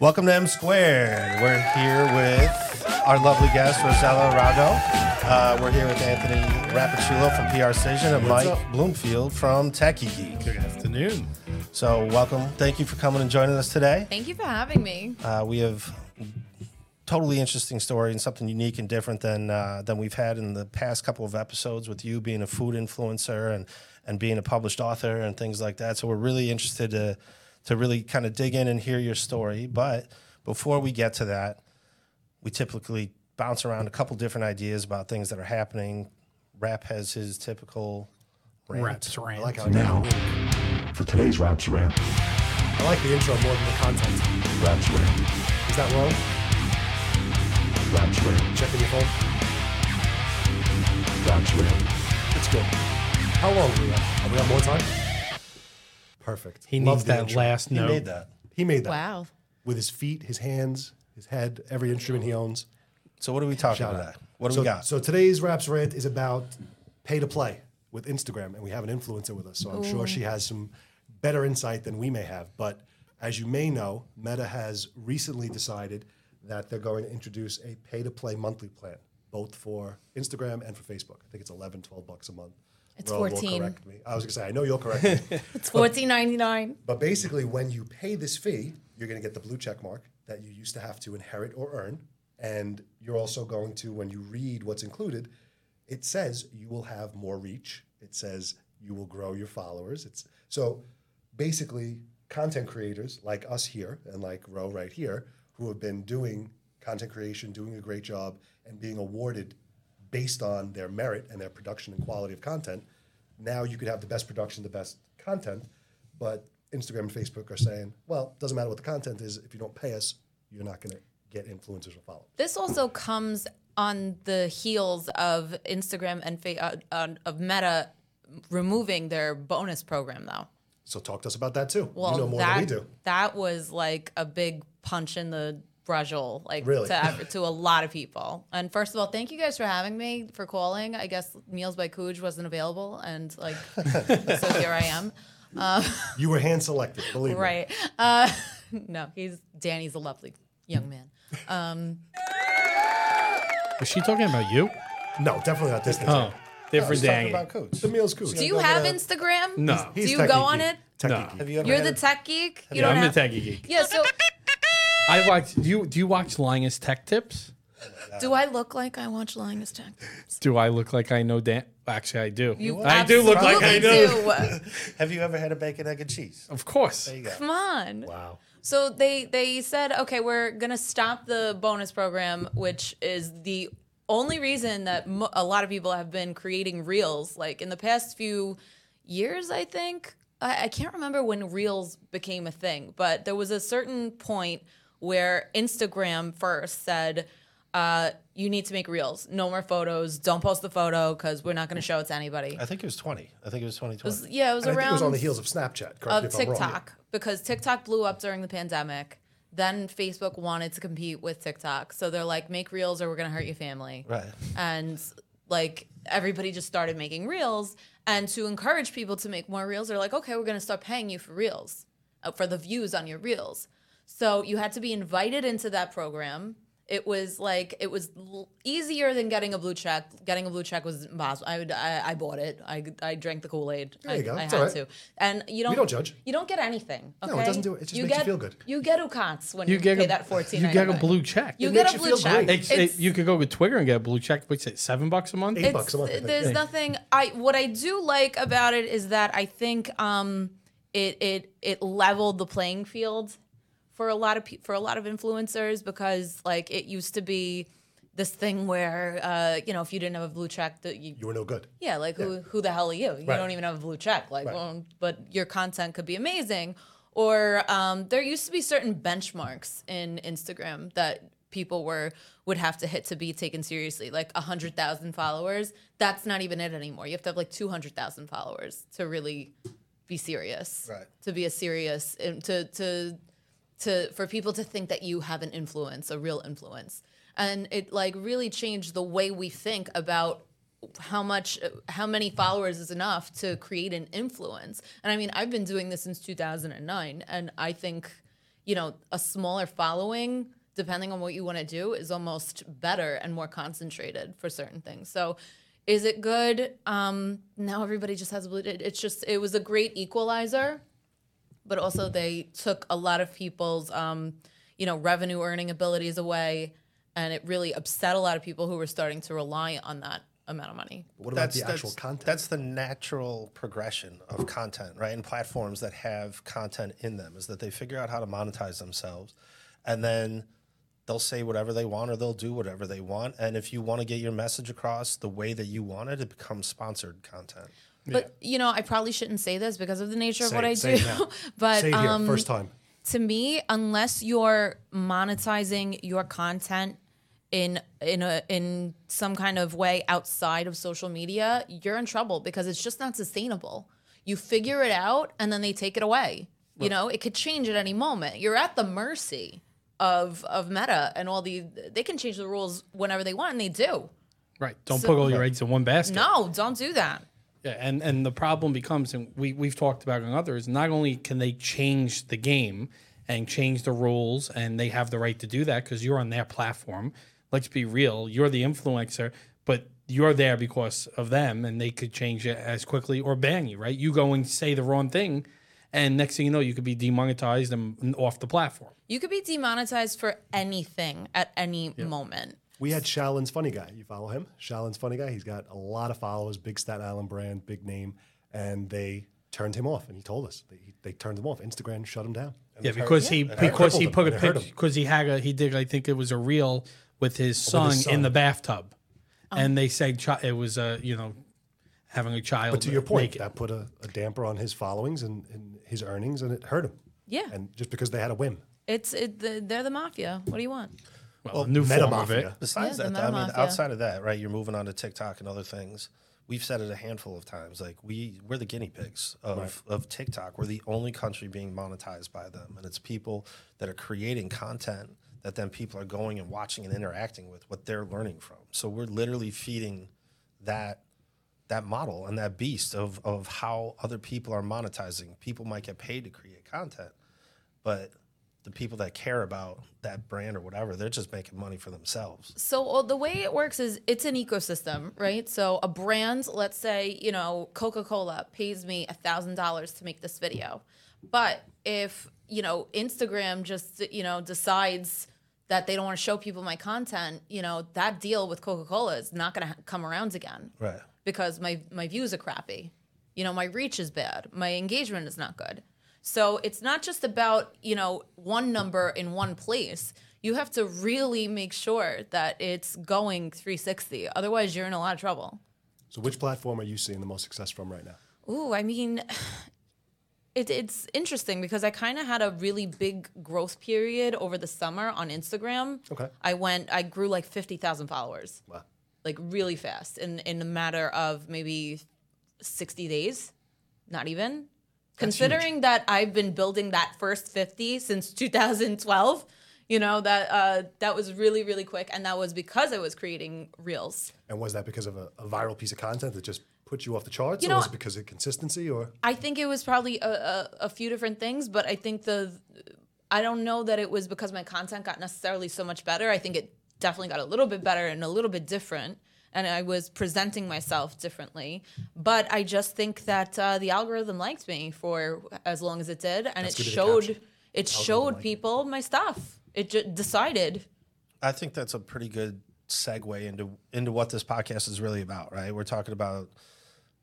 Welcome to M Squared. We're here with our lovely guest, Rossella Rago. Uh, we're here with Anthony Rapicciulo from PRcision and Mike up? Bloomfield from Tekie Geek. Good afternoon. So, welcome. Thank you for coming and joining us today. Thank you for having me. Uh, we have totally interesting story and something unique and different than uh, than we've had in the past couple of episodes with you being a food influencer and and being a published author and things like that. So we're really interested to to really kind of dig in and hear your story. But before we get to that, we typically bounce around a couple different ideas about things that are happening. Rap has his typical rant. Raps rant. I like how Now, for today's Raps Rant, I like the intro more than the content. Raps Rant, Is that wrong? Raps Rant, Checking your phone. Raps Rant. It's good. How long do we have? Have we got more time? Perfect. he Love needs the that intro. last He note. made that. He made that Wow. with his feet, his hands, his head, every instrument he owns. So what are we talking Shout about? out. What do so, we got? So today's Raps Rant is about pay to play with Instagram, and we have an influencer with us. So I'm sure she has some better insight than we may have. But as you may know, Meta has recently decided that they're going to introduce a pay to play monthly plan, both for Instagram and for Facebook. I think it's 11, 12 bucks a month. It's Ro will 14. correct me. I was going to say, I know you'll correct me. It's fourteen ninety nine. But basically, when you pay this fee, you're going to get the blue check mark that you used to have to inherit or earn. And you're also going to, when you read what's included, it says you will have more reach. It says you will grow your followers. It's so basically content creators like us here and like Ro right here, who have been doing content creation, doing a great job, and being awarded based on their merit and their production and quality of content. Now you could have the best production, the best content, but Instagram and Facebook are saying, well, it doesn't matter what the content is. If you don't pay us, you're not going to get influencers or followers. This also comes on the heels of Instagram and fa- uh, uh, of Meta removing their bonus program, though. So talk to us about that too. Well, you know more that than we do. that was like a big punch in the brujol, like Really? to to a lot of people. And first of all, thank you guys for having me for calling. I guess Meals by Cug wasn't available, and like so here I am. You were hand selected, believe me. Right. Uh, no, he's Danny's a lovely young man. Is she talking about you? No, definitely not this. Oh, different Let's Danny. about coach. The meal's cool. Do you have Instagram? No. Do He's you techie go on geek. it? Techie No. geek. Have you ever You're the a- tech geek. You Yeah, don't I'm have. the techie geek. Yeah. So, I watch. Do you do you watch Linus Tech Tips? do I look like I watch Linus Tech? Do I look like I know Dan? Actually, I do. You I do look like I know. do. Have you ever had a bacon, egg, and cheese? Of course. There you go. Come on. Wow. So they they said, okay, we're gonna stop the bonus program, which is the only reason that mo- a lot of people have been creating reels. Like in the past few years, I think I, I can't remember when reels became a thing, but there was a certain point where Instagram first said. Uh, you need to make reels. No more photos. Don't post the photo because we're not going to show it to anybody. I think it was 20. I think it was 2020. yeah, it was And I around think it was on the heels of Snapchat. Correct me of if I'm wrong. TikTok because TikTok blew up during the pandemic. Then Facebook wanted to compete with TikTok, so they're like, make reels or we're gonna hurt your family. Right. And like everybody just started making reels, and to encourage people to make more reels, they're like, okay, we're gonna start paying you for reels, uh, for the views on your reels. So you had to be invited into that program. It was like it was l- easier than getting a blue check. Getting a blue check was impossible. I would, I, I bought it. I, I drank the Kool Aid. There I, you go. I It's had all right. to. And you don't. don't judge. You don't get anything. Okay? No, it doesn't do it. It just makes you get, feel good. You get ukats when you, You get pay a, that fourteen. You get a blue check. You It get makes a blue feel check. great. It's, it, you could go with Twitter and get a blue check. What's it? Seven bucks a month. Eight It's- bucks a month. I think. There's nothing. I what I do like about it is that I think um, it it it leveled the playing field for a lot of pe- for a lot of influencers because like it used to be this thing where uh, you know if you didn't have a blue check that you You were no good. yeah like who who the hell are you you Right. don't even have a blue check like Right. well, but your content could be amazing or um, there used to be certain benchmarks in Instagram that people were would have to hit to be taken seriously like 100,000 followers that's not even it anymore you have to have like 200,000 followers to really be serious Right. to be a serious um, to to to for people to think that you have an influence a real influence and it like really changed the way we think about how much how many followers is enough to create an influence and i mean i've been doing this since 2009 and i think you know, a smaller following, depending on what you want to do, is almost better and more concentrated for certain things. So, is it good? Um, now everybody just has. it- It's just it was a great equalizer, but also they took a lot of people's, um, you know, revenue earning abilities away, and it really upset a lot of people who were starting to rely on that amount of money. What about the actual content? That's the natural progression of content, right? And platforms that have content in them is that they figure out how to monetize themselves, and then they'll say whatever they want or they'll do whatever they want. And if you want to get your message across the way that you want it, it becomes sponsored content. But you know, I probably shouldn't say this because of the nature of what I say do. now. but Say it here, um, first time. to me, unless you're monetizing your content in in a in some kind of way outside of social media, you're in trouble because it's just not sustainable. You figure it out and then they take it away. You know, it could change at any moment. You're at the mercy of of Meta and all the they can change the rules whenever they want and they do. Right. Don't So- put all your eggs in one basket. No, don't do that. Yeah, and and the problem becomes, and we we've talked about it on others. Not only can they change the game and change the rules, and they have the right to do that because you're on their platform. Let's be real, you're the influencer, but you're there because of them, and they could change it as quickly or ban you. Right? You go and say the wrong thing, and next thing you know, you could be demonetized and and off the platform. You could be demonetized for anything at any moment. We had Shalin's Funny Guy. You follow him? Shalin's Funny Guy. He's got a lot of followers, big Staten Island brand, big name, and they turned him off. And he told us they, they turned him off. Instagram shut him down. Yeah, because he because he put a and picture because he had a he did I think it was a reel with his oh, son, his in the bathtub, oh. and they said chi- it was a you know having a child. But to your point, naked. that put a, a damper on his followings and, and his earnings, and it hurt him. Yeah. And just because they had a whim. It's it, the, they're the mafia. What do you want? Well, a new Meta form of it. Besides Yeah, that, though, I mean, outside of that, right? You're moving on to TikTok and other things. We've said it a handful of times. Like we, we're the guinea pigs of, of TikTok. We're the only country being monetized by them, and it's people that are creating content that then people are going and watching and interacting with what they're learning from. So we're literally feeding that that model and that beast of of how other people are monetizing. People might get paid to create content, but the people that care about that brand or whatever, they're just making money for themselves. So uh, the way it works is it's an ecosystem, right? So a brand, let's say, you know, Coca-Cola pays me a thousand dollars to make this video. But if, you know, Instagram just, you know, decides that they don't want to show people my content, you know, that deal with Coca-Cola is not going to come around again. Right. because my my views are crappy. You know, my reach is bad. My engagement is not good. So it's not just about, you know, one number in one place. You have to really make sure that it's going 360. Otherwise, you're in a lot of trouble. So, which platform are you seeing the most success from right now? Ooh, I mean, it, it's interesting because I kind of had a really big growth period over the summer on Instagram. Okay. I went, I grew like 50,000 followers. Wow. like really fast in in a matter of maybe 60 days not even considering that i've been building that first 50 since 2012 you know that uh that was really really quick and that was because i was creating reels. And was that because of a, a viral piece of content that just put you off the charts, You or was it because of consistency? Or? I think it was probably a, a, a few different things but i think the i don't know that it was because my content got necessarily so much better. I think it definitely got a little bit better and a little bit different and i was presenting myself differently but i just think that uh, the algorithm liked me for as long as it did and That's it showed it showed people my stuff it just decided I think that's a pretty good segue into into what this podcast is really about, right? We're talking about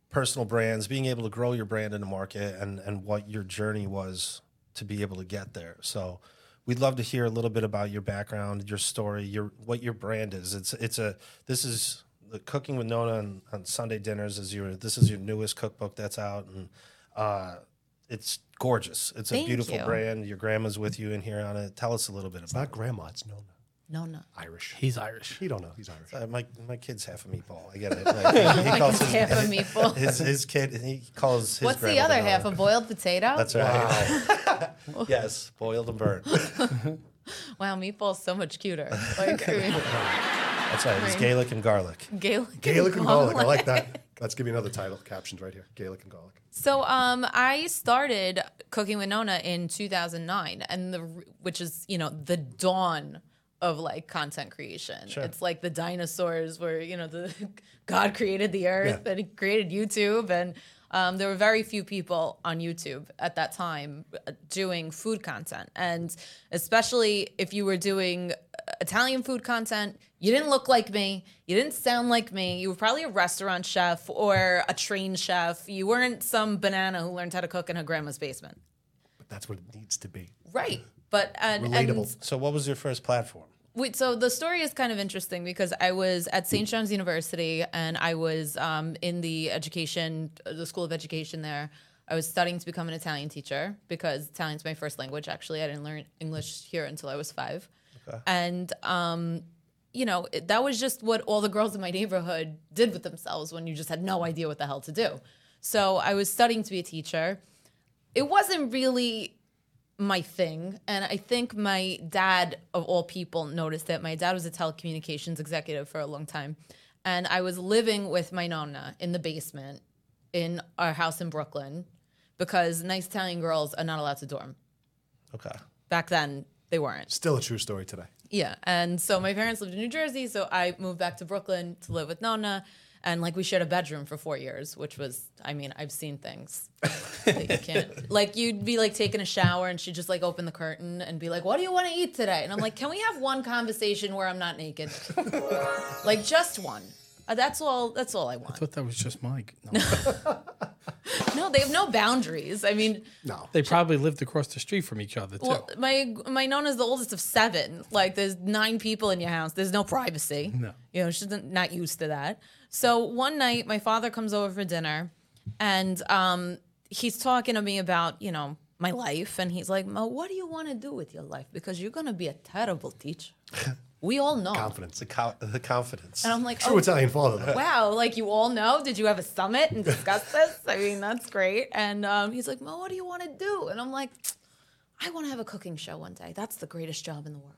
personal brands, being able to grow your brand in the market and and what your journey was to be able to get there. So we'd love to hear a little bit about your background, your story, your what your brand is. It's it's a this is the cooking with Nonna on, on Sunday dinners is your this is your newest cookbook that's out and uh it's gorgeous. It's a beautiful you. brand. Your grandma's with you in here on it. Tell us a little bit it's about not grandma, it's Nonna. no no Irish. He's Irish. He don't know. He's Irish. Uh, my my kid's half a meatball. I get it. Like, he, he calls his, half a meatball. his his kid. He calls his. what's the other Nonna. half a boiled potato That's right. yes, boiled and burnt. wow meatball's so much cuter like I mean, That's right. It's Gaelic and garlic. gaelic, Gaelic and garlic. I like that. Let's give you another title, Captions right here: Gaelic and garlic. So um, I started cooking with Nonna in 2009, and the which is you know the dawn of like content creation. It's like the dinosaurs where you know the God created the earth Yeah. and He created YouTube, and um, there were very few people on YouTube at that time uh, doing food content, and especially if you were doing uh, Italian food content, you didn't look like me, you didn't sound like me, you were probably a restaurant chef or a trained chef. You weren't some banana who learned how to cook in her grandma's basement, But that's what it needs to be. right? But and, and Relatable. So, what was your first platform? Wait, so the story is kind of interesting because I was at St. John's University and I was um, in the education, the School of Education there. I was studying to become an Italian teacher because Italian's my first language. Actually, I didn't learn English here until I was five. And, um, you know, it, that was just what all the girls in my neighborhood did with themselves when you just had no idea what the hell to do. So I was studying to be a teacher. It wasn't really my thing. And I think my dad, of all people, noticed it. My dad was a telecommunications executive for a long time. And I was living with my nonna in the basement in our house in Brooklyn because nice Italian girls are not allowed to dorm. Okay. Back then, they weren't. Still a true story today. Yeah. And so my parents lived in New Jersey. So I moved back to Brooklyn to live with Nonna. And like we shared a bedroom for four years, which was, I mean, I've seen things that you can't. Like you'd be like taking a shower and she'd just like open the curtain and be like, "What do you want to eat today?" And I'm like, "Can we have one conversation where I'm not naked? like just one." Uh, that's all. That's all I want. I thought that was just Mike. No. No, they have no boundaries. I mean, No. they probably lived across the street from each other too. well, my my Nonna's the oldest of seven. Like, there's nine people in your house. There's no privacy. No. You know, she's not used to that. So one night, my father comes over for dinner, and um, he's talking to me about you know my life, and he's like, "Mo, what do you want to do with your life? Because you're gonna be a terrible teacher. we all know." Confidence. The, co- the confidence. And I'm like, True "Oh, Italian father, though. wow, like you all know. Did you have a summit and discuss this? I mean, that's great. And um, he's like, Mo, what do you want to do? And I'm like, I want to have a cooking show one day. That's the greatest job in the world.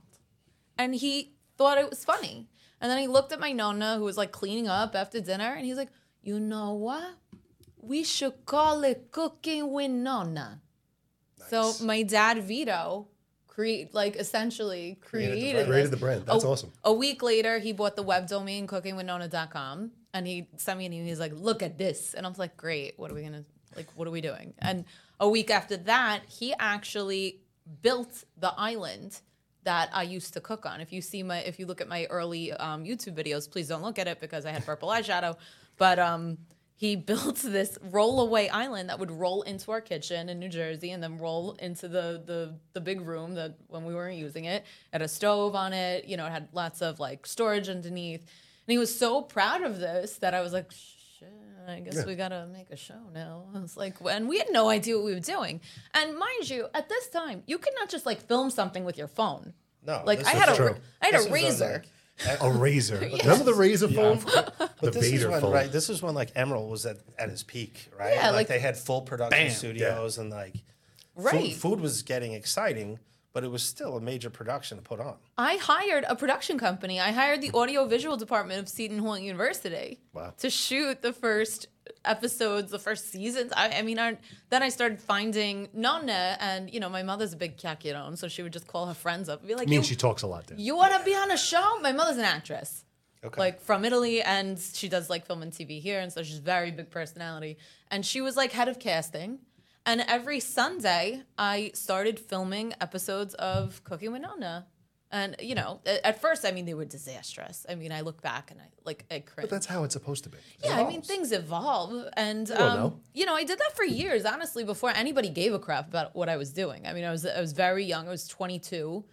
And he thought it was funny. And then he looked at my nonna, who was like cleaning up after dinner, and he's like, you know what? We should call it Cooking with Nonna. So my dad Vito create like essentially created, Created this. the brand. That's a, awesome. A week later, he bought the web domain cookingwithnonna.com and he sent me an email. He's like, look at this. And I was like, great. What are we going to, like, what are we doing? And a week after that, he actually built the island that I used to cook on. If you see my, if you look at my early um, YouTube videos, please don't look at it because I had purple eyeshadow. But um, he built this rollaway island that would roll into our kitchen in New Jersey and then roll into the the the big room that when we weren't using it. Had a stove on it, you know, it had lots of like storage underneath. And he was so proud of this that I was like, shit, I guess we gotta make a show now. I was like, and we had no idea what we were doing. And mind you, at this time, you could not just like film something with your phone. no, Like I had a, true. ra- I had this a razor. Like, A razor. Remember the razor phone? the But this is Vader when, phone. right? This is when like Emeril was at, at his peak, right? Yeah, like, like- they had full production Bam. studios and like Right. food, food was getting exciting, but it was still a major production to put on. I hired a production company. I hired the audio visual department of Seton Hall University Wow. to shoot the first episodes, the first seasons. I, I mean, I, then I started finding Nonna, and you know, my mother's a big Kakirone, so she would just call her friends up and be like, I mean, she talks a lot there. you want to be on a show? My mother's an actress. Okay. Like from Italy, and she does like film and TV here, and so she's very big personality. And she was like head of casting. And every Sunday, I started filming episodes of Cooking with Nonna. And you know, at first, I mean, they were disastrous. I mean, I look back and I like I cringe. But that's how it's supposed to be. Yeah, I mean things evolve, and don't um, know. you know, I did that for years, honestly, before anybody gave a crap about what I was doing. I mean, I was I was very young. I was 22,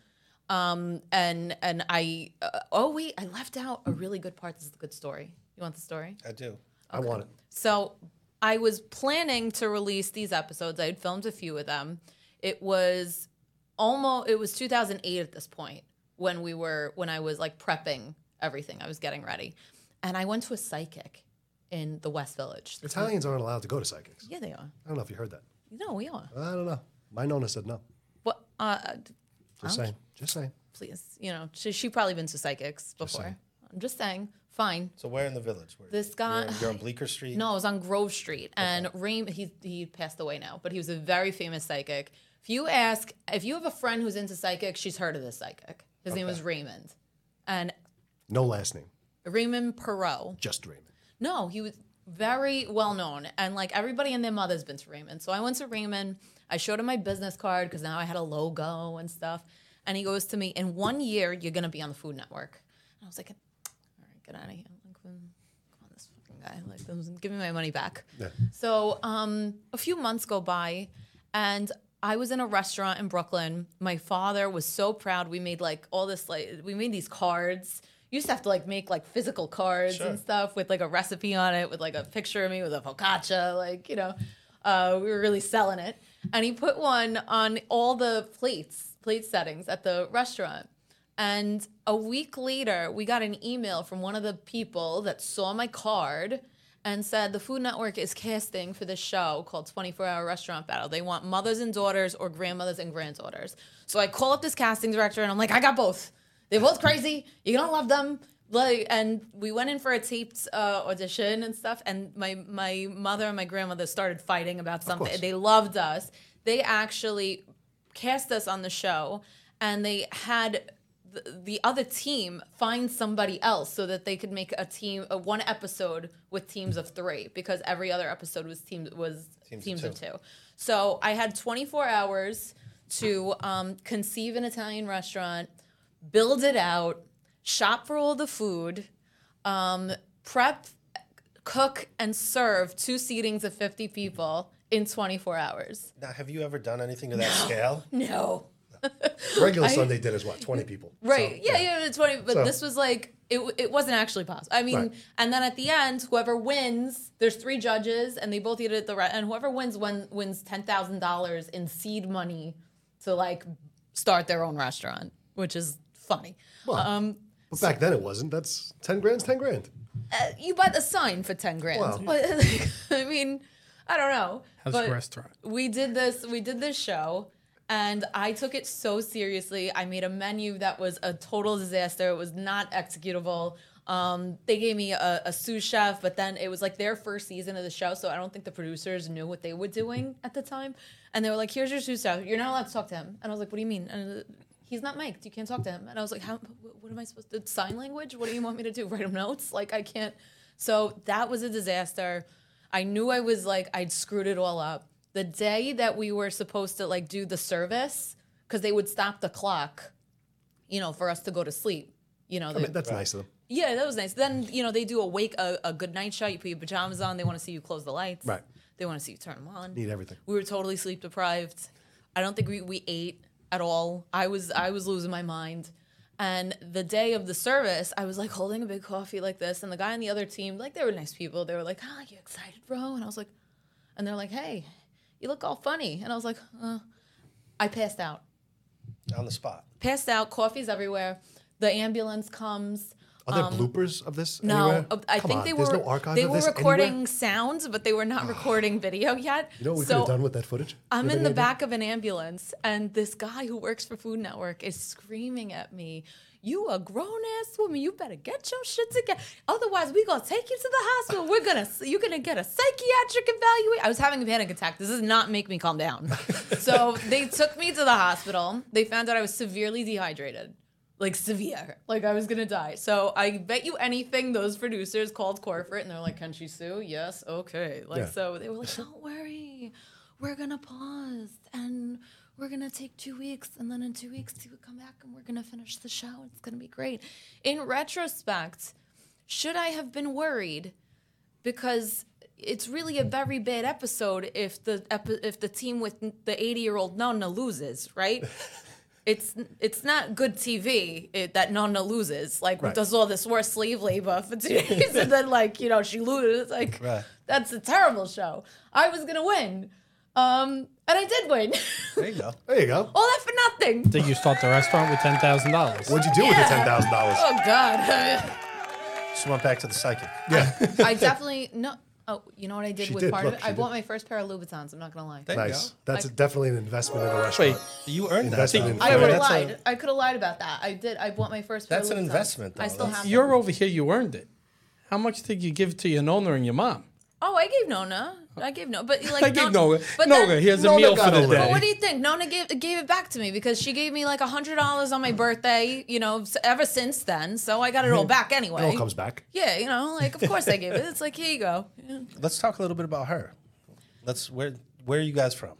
um, and and I uh, oh wait, I left out a really good part. This is a good story. You want the story? I do. I want it. So I was planning to release these episodes. I had filmed a few of them. It was almost it was 2008 at this point when we were when I was like prepping everything. I was getting ready. And I went to a psychic in the West Village. Italians aren't allowed to go to psychics. Yeah, they are. I don't know if you heard that. No, we are. I don't know. My nonna said no. What uh Just saying. Just saying. please, you know, she she probably been to psychics before. saying. I'm just saying, Fine. So where in the village? Where, This guy- You're, you're on Bleecker Street. No, it was on Grove Street, and Raym he he passed away now, but he was a very famous psychic. If you ask, if you have a friend who's into psychic, she's heard of this psychic. His name was Raymond, and No last name, Raymond Perot. just Raymond. No, he was very well known, and like everybody and their mother's been to Raymond. So I went to Raymond. I showed him my business card because now I had a logo and stuff. And he goes to me, "In one year, you're gonna be on the Food Network." And I was like, "All right, get out of here!" Like, "Hmm, come on, this fucking guy, like, give me my money back. Yeah. So um, a few months go by, and I was in a restaurant in Brooklyn. My father was so proud. We made like all this like we made these cards. You used to have to like make like physical cards and stuff with like a recipe on it, with like a picture of me with a focaccia, like you know. Uh, we were really selling it, and he put one on all the plates, plate settings at the restaurant. And a week later, we got an email from one of the people that saw my card and said the Food Network is casting for this show called 24 Hour Restaurant Battle. They want mothers and daughters or grandmothers and granddaughters. So I call up this casting director and I'm like, I got both. They're both crazy. You're gonna love them. Like, and we went in for a taped uh, audition and stuff. And my my mother and my grandmother started fighting about something. They loved us. They actually cast us on the show, and they had the, the other team find somebody else so that they could make a team a one episode with teams of three because every other episode was teams was Teams teams, of of, two. So I had 24 hours to um, conceive an Italian restaurant, build it out, shop for all the food, um, prep, cook, and serve two seatings of 50 people in 24 hours. Now, have you ever done anything to that scale? No. Regular Sunday dinner is what, 20 people? Right. So, yeah, yeah, it's funny, but So- this was like it. It wasn't actually possible. I mean, Right. and then at the end, whoever wins, there's three judges, and they both eat it at the re- and whoever wins win, wins ten thousand dollars in seed money to like start their own restaurant, which is funny. um, But back then it wasn't. That's 10 grand's 10 grand. uh, you buy the sign for ten grand. Wow. But, I mean, I don't know. How's but the restaurant? we did this we did this show and i took it so seriously. I made a menu that was a total disaster. It was not executable. Um, they gave me a, a sous chef but then it was like their first season of the show so i don't think the producers knew what they were doing at the time. And they were like here's your sous chef. You're not allowed to talk to him. And i was like what do you mean? And, uh, he's not mic'd. You can't talk to him. And i was like how what am i supposed to sign language? What do you want me to do? Write him notes? Like i can't. So that was a disaster. I knew I was like I'd screwed it all up. The day that we were supposed to like do the service because they would stop the clock, you know, for us to go to sleep. You know, I mean, that's nice of them. yeah, that was nice. Then you know they do a wake a, a good night shot. You put your pajamas on. They want to see you close the lights. Right. They want to see you turn them on. Need everything. We were totally sleep deprived. I don't think we, we ate at all. I was I was losing my mind. And the day of the service, I was like holding a big coffee like this, and the guy on the other team, like they were nice people. They were like, "Ah, you excited, bro?" And I was like, and they're like, "Hey, you look all funny." And I was like, uh. I passed out On the spot. passed out, coffee's everywhere. The ambulance comes. Are there bloopers of this Um, No, anywhere? uh, I Come think on, they were no they were recording anywhere? sounds, but they were not recording video yet. You know what we so could have done with that footage? I'm in the idea? back of an ambulance, and this guy who works for Food Network is screaming at me. You a grown ass woman. You better get your shit together. Otherwise, we gonna take you to the hospital. We're gonna you're gonna get a psychiatric evaluation. I was having a panic attack. This does not make me calm down. so they took me to the hospital. They found out I was severely dehydrated, like severe, like I was gonna die. So I bet you anything, those producers called corporate and they're like, "Can she sue?" Yes, okay. Like Yeah. so, they were like, "Don't worry, we're gonna pause and." We're gonna take two weeks, and then in two weeks, he would come back, and we're gonna finish the show. It's gonna be great. In retrospect, should I have been worried? because it's really a very bad episode if the epi- if the team with the 80 year old Nonna loses, right? it's it's not good TV it, that Nonna loses. Like Right. does all this worse slave labor for two days, and then like you know she loses. Like Right. that's a terrible show. I was gonna win, um, and I did win. There you go. There you go. all that for nothing. Did you start the restaurant with ten thousand dollars? What'd you do with the $10,000? Oh God. Just went back to the psychic. Yeah. I definitely no. Oh, you know what I did She with did, part look, of it? she I did. bought my first pair of Louboutins. I'm not gonna lie. There you Nice. go. That's Like- definitely an investment in a restaurant. Wait, you earned that. Invested in you? I Yeah, would have that's lied. A, I could have lied about that. I did. I bought my first. pair That's of an Louboutins. investment, I though. still That's- have. You're them. over here. You earned it. How much did you give to your nonna and your mom? Oh, I gave Nonna. I gave Nonna, but like I gave Nonna- Nonna. But Nonna, then- here's a meal for the little. But what do you think? Nonna gave gave it back to me because she gave me like a hundred dollars on my birthday. You know, ever since then, so I got it all back anyway. It all comes back. Yeah, you know, like of course I gave it. It's like here you go. Yeah. Let's talk a little bit about her. Let's where where are you guys from?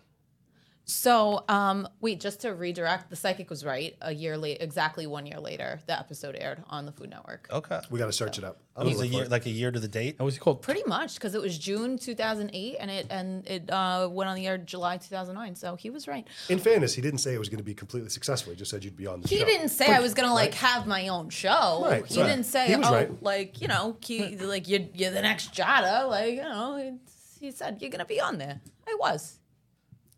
So, um, wait, just to redirect, the psychic was right. A year late, exactly one year later, the episode aired on the Food Network. Okay. We got to search it up. It was a year it. like a year to the date. What was it called? Pretty much, because it was June 2008, and it and it uh, went on the air July 2009. So he was right. In fairness, he didn't say it was going to be completely successful. He just said you'd be on the He show. He didn't say I was gonna like have my own show. Right, he right. didn't say, He was oh, right. like you know, he, like you're you're the next Giada. Like you know, it's- he said you're gonna be on there. I was.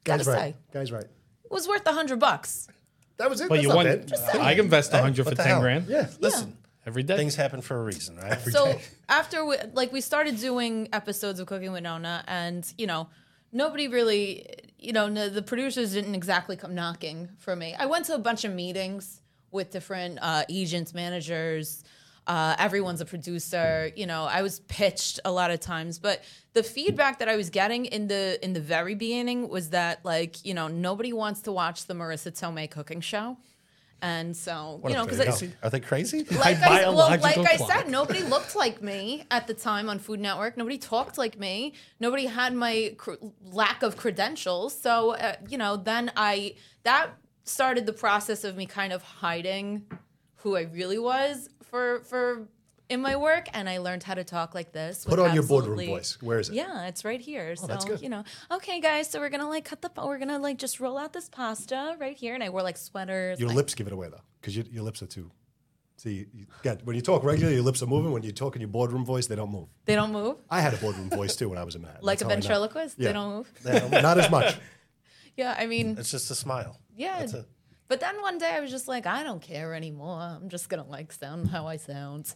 Guy's gotta right. say. Guy's right. It was worth a hundred bucks. That was it. But That's you not won. bad. I invest a hundred what for the ten hell? grand. Yeah. Listen, every day. things happen for a reason, right? so after we like we started doing episodes of Cooking with Nonna, and you know, nobody really, you know, no, the producers didn't exactly come knocking for me. I went to a bunch of meetings with different uh, agents, managers. Uh, everyone's a producer. You know, I was pitched a lot of times, but the feedback that I was getting in the in the very beginning was that like you know nobody wants to watch the Marisa Tomei cooking show, and so you know because. Are they crazy? like My I, well, like I said, nobody looked like me at the time on Food Network. Nobody talked like me. Nobody had my cr- lack of credentials. So uh, you know, then I that started the process of me kind of hiding who I really was for for in my work, and I learned how to talk like this. Put on your boardroom voice. Where is it? Yeah, it's right here. Oh, so that's good. you know, okay, guys. So we're gonna like cut the. We're gonna like just roll out this pasta right here, and I wore like sweaters. Your my- lips give it away though, because your, your lips are too. See, you, you get when you talk regularly, your lips are moving. When you talk in your boardroom voice, they don't move. They don't move I had a boardroom voice too when I was a Manhattan. like a That's how I know. ventriloquist. Yeah. They don't move. Not as much. Yeah, I mean, It's just a smile. yeah. That's it. But then one day I was just like, I don't care anymore. I'm just gonna like sound how I sound.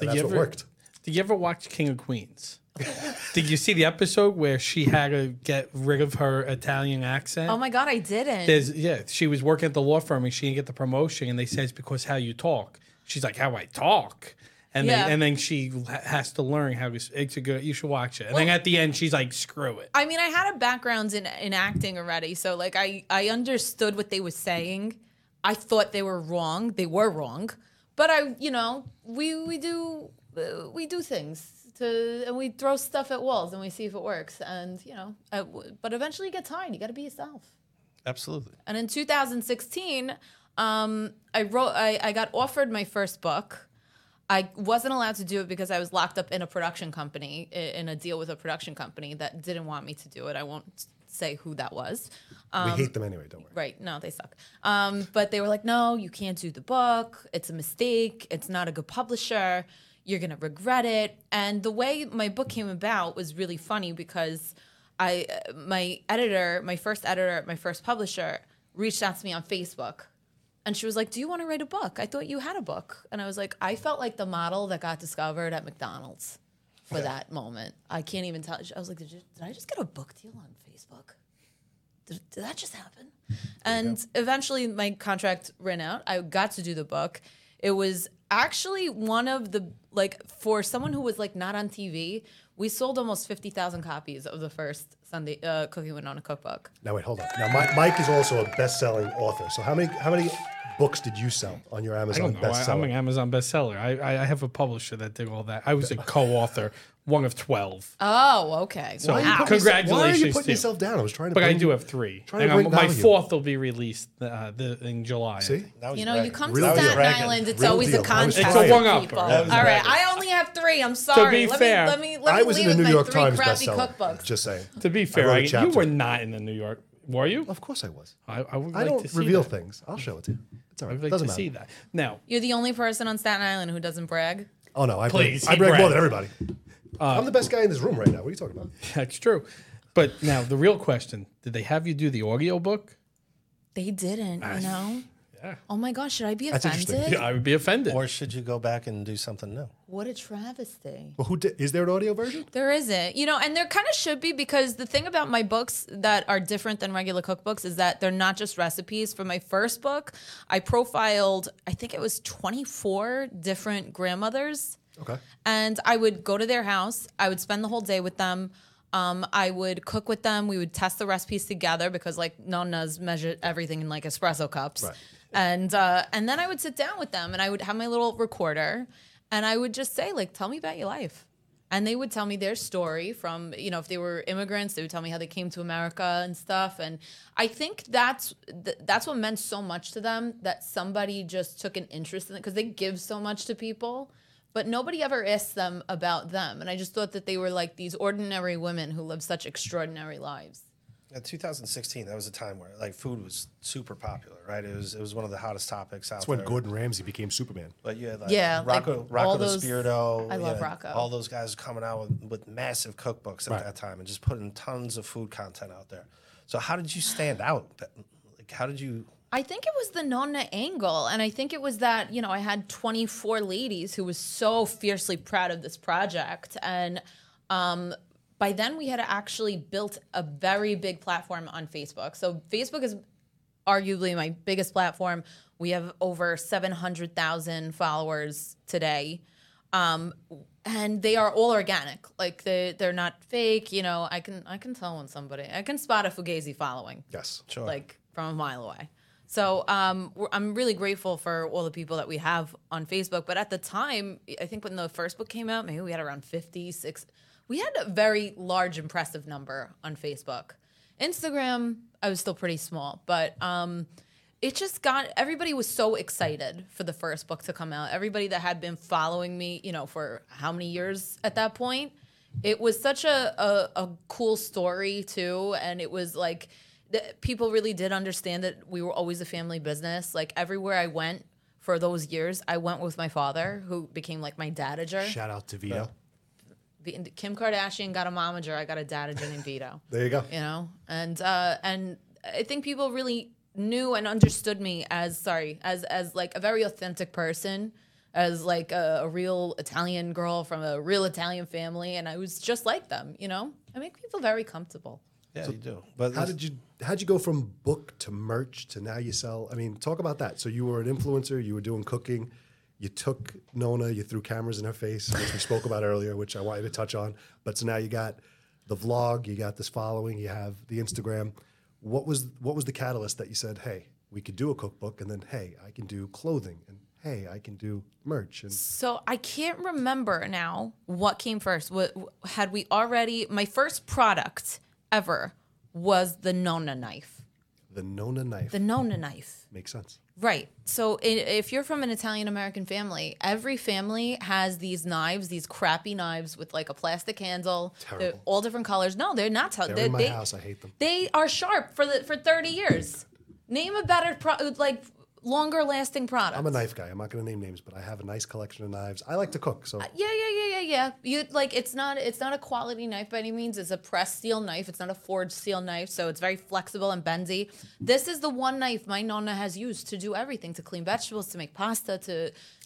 And Did that's you what ever- worked. Did you ever watch King of Queens? Did you see the episode where she had to get rid of her Italian accent? Oh my god, I didn't. There's yeah, she was working at the law firm and she didn't get the promotion, and they said it's because how you talk. She's like, how I talk, and Yeah. then and then she has to learn how to. s- It's a good. You should watch it. And then at the end, she's like, screw it. I mean, I had a background in in acting already, so like I I understood what they were saying. I thought they were wrong. They were wrong, but I you know we we do uh, we do things to and we throw stuff at walls and we see if it works. And you know, uh, but eventually you get tired. You got to be yourself. Absolutely. And in 2016, um, I wrote. I, I got offered my first book. I wasn't allowed to do it because I was locked up in a production company, in a deal with a production company that didn't want me to do it. I won't say who that was. we hate them anyway. Don't worry. Right. No, they suck. Um, but they were like, no, you can't do the book. It's a mistake. It's not a good publisher. You're going to regret it. And the way my book came about was really funny because I, uh, my editor, my first editor, my first publisher reached out to me on Facebook. And she was like, Do you want to write a book? I thought you had a book. And I was like, I felt like the model that got discovered at McDonald's for that moment. I can't even tell. I was like, Did, you, did I just get a book deal on Facebook? did, did that just happen? And eventually my contract ran out. I got to do the book. It was actually one of the like for someone who was like not on TV, we sold almost 50,000 copies of the first Sunday uh, Cooking Nonna cookbook. Now wait, hold on. Now Mike, Mike is also a best-selling author. So how many how many books did you sell on your I Amazon don't know. I, I'm an Amazon bestseller. I, I I have a publisher that did all that. I was a co-author, one of twelve. Oh, okay. So Why wow. putting yourself- Why are you putting yourself down? I was trying to. But I do have three. Trying to And I'm- bring my fourth will be released uh, the, in July. See, think. Now You know, you come Real to deal. Staten Bragging. Island, it's Real always deal. a I was contest. It's a with one-upper. people. All That was right, bragging. I only have three. I'm sorry. To be let fair, me let me let me I was in leave the with New my York three Times crappy bestseller. cookbooks. Just saying. To be fair, wrote a I, you were not in the New York. Were you? Of course I was. I, I would I like don't to see reveal that. things. I'll show it to you. It's all right. I'd like Doesn't to matter. see that. Now, You're the only person on Staten Island who doesn't brag. Oh no, I Please, brag, I he brag more bragged. than everybody. I'm the best guy in this room right now. What are you talking about? that's true. But now the real question: Did they have you do the audio book? They didn't, you ah, know. Yeah. Oh my gosh, should I be That's offended? Yeah, I would be offended. Or should you go back and do something new? What a travesty. Well, who did, is there an audio version? There isn't, you know, and there kind of should be because the thing about my books that are different than regular cookbooks is that they're not just recipes. For my first book, I profiled, I think it was 24 different grandmothers Okay. And I would go to their house. I would spend the whole day with them. Um, I would cook with them. We would test the recipes together because like nonnas measure everything in like espresso cups. Right. And uh, and then I would sit down with them and I would have my little recorder and I would just say like, tell me about your life. And they would tell me their story from, you know, if they were immigrants, they would tell me how they came to America and stuff. And I think that's th- that's what meant so much to them that somebody just took an interest in it because they give so much to people, but nobody ever asked them about them. And I just thought that they were like these ordinary women who live such extraordinary lives. In 2016, that was a time where like food was super popular, right? It was it was one of the hottest topics out That's when there. Gordon Ramsay became Superman. But yeah, like Yeah, like Rocco, all Rocco those- Spirito. I love yeah, Rocco. All those guys coming out with, with massive cookbooks at Right. that time and just putting tons of food content out there. So how did you stand out? Like how did you? I think it was the Nonna angle. And I think it was that, you know, I had 24 ladies who was so fiercely proud of this project. And um, by then we had actually built a very big platform on Facebook. So Facebook is arguably my biggest platform. We have over 700,000 followers today. Um, and they are all organic. Like they they're not fake, you know, I can I can tell when somebody I can spot a Fugazi following Yes. Sure. like from a mile away. So um, I'm really grateful for all the people that we have on Facebook. But at the time, I think when the first book came out, maybe we had around 56. We had a very large, impressive number on Facebook. Instagram, I was still pretty small, but um, it just got everybody was so excited for the first book to come out. Everybody that had been following me, you know, for how many years at that point, it was such a, a, a cool story too, and it was like people really did understand that we were always a family business. Like everywhere I went for those years, I went with my father, who became like my dadager. Shout out to Vito. V- Kim Kardashian got a momager, I got a dadager named Vito There you go. you know and uh and i think people really knew and understood me as sorry as as like a very authentic person as like a, a real italian girl from a real italian family and i was just like them you know i make people very comfortable Yeah, you do. But How did you how'd you go from book to merch to now you sell? I mean, talk about that. So you were an influencer, you were doing cooking, you took Nonna, you threw cameras in her face, which we spoke about earlier, which I wanted to touch on. But so now you got the vlog, you got this following, you have the Instagram. What was what was the catalyst that you said, hey, we could do a cookbook, and then hey, I can do clothing, and hey, I can do merch, and so i can't remember now what came first what had we already my first product ever was the nonna knife the Nonna knife the nonna knife makes sense. Right. So if you're from an Italian American family, every family has these knives, these crappy knives with like a plastic handle. They're all different colors. No, they're not. T- They're they, in my they, house. I hate them. They are sharp for the for 30 years. Name a better pro- like longer lasting product. I'm a knife guy. I'm not going to name names, but I have a nice collection of knives. I like to cook, so Yeah, yeah, yeah, yeah, yeah. You like it's not it's not a quality knife by any means. It's a pressed steel knife. It's not a forged steel knife, so it's very flexible and bendy. This is the one knife my nonna has used to do everything to clean vegetables, to make pasta, to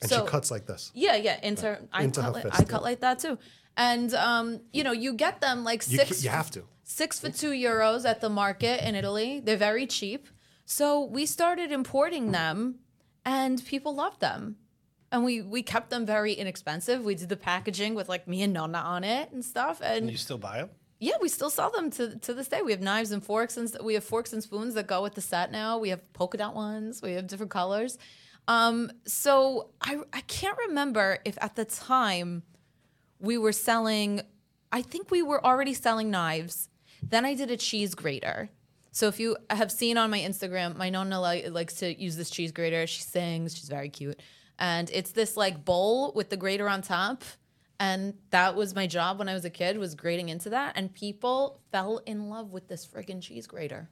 and so she cuts like this. yeah, yeah. Into I Into cut like, fist, I yeah. cut like that too, and um, you know, you get them like six. ca- you have to. six for two euros at the market in Italy. They're very cheap. So we started importing them and people loved them. And we, we kept them very inexpensive. We did the packaging with like me and Nonna on it and stuff. And and you still buy them? yeah, we still sell them to, to this day. We have knives and forks and we have forks and spoons that go with the set now. We have polka dot ones. We have different colors. Um, so I I can't remember if at the time we were selling. I think we were already selling knives. Then I did a cheese grater. So if you have seen on my Instagram, my nonna li- likes to use this cheese grater. She sings. She's very cute, and it's this like bowl with the grater on top. And that was my job when I was a kid was grating into that, and people fell in love with this friggin' cheese grater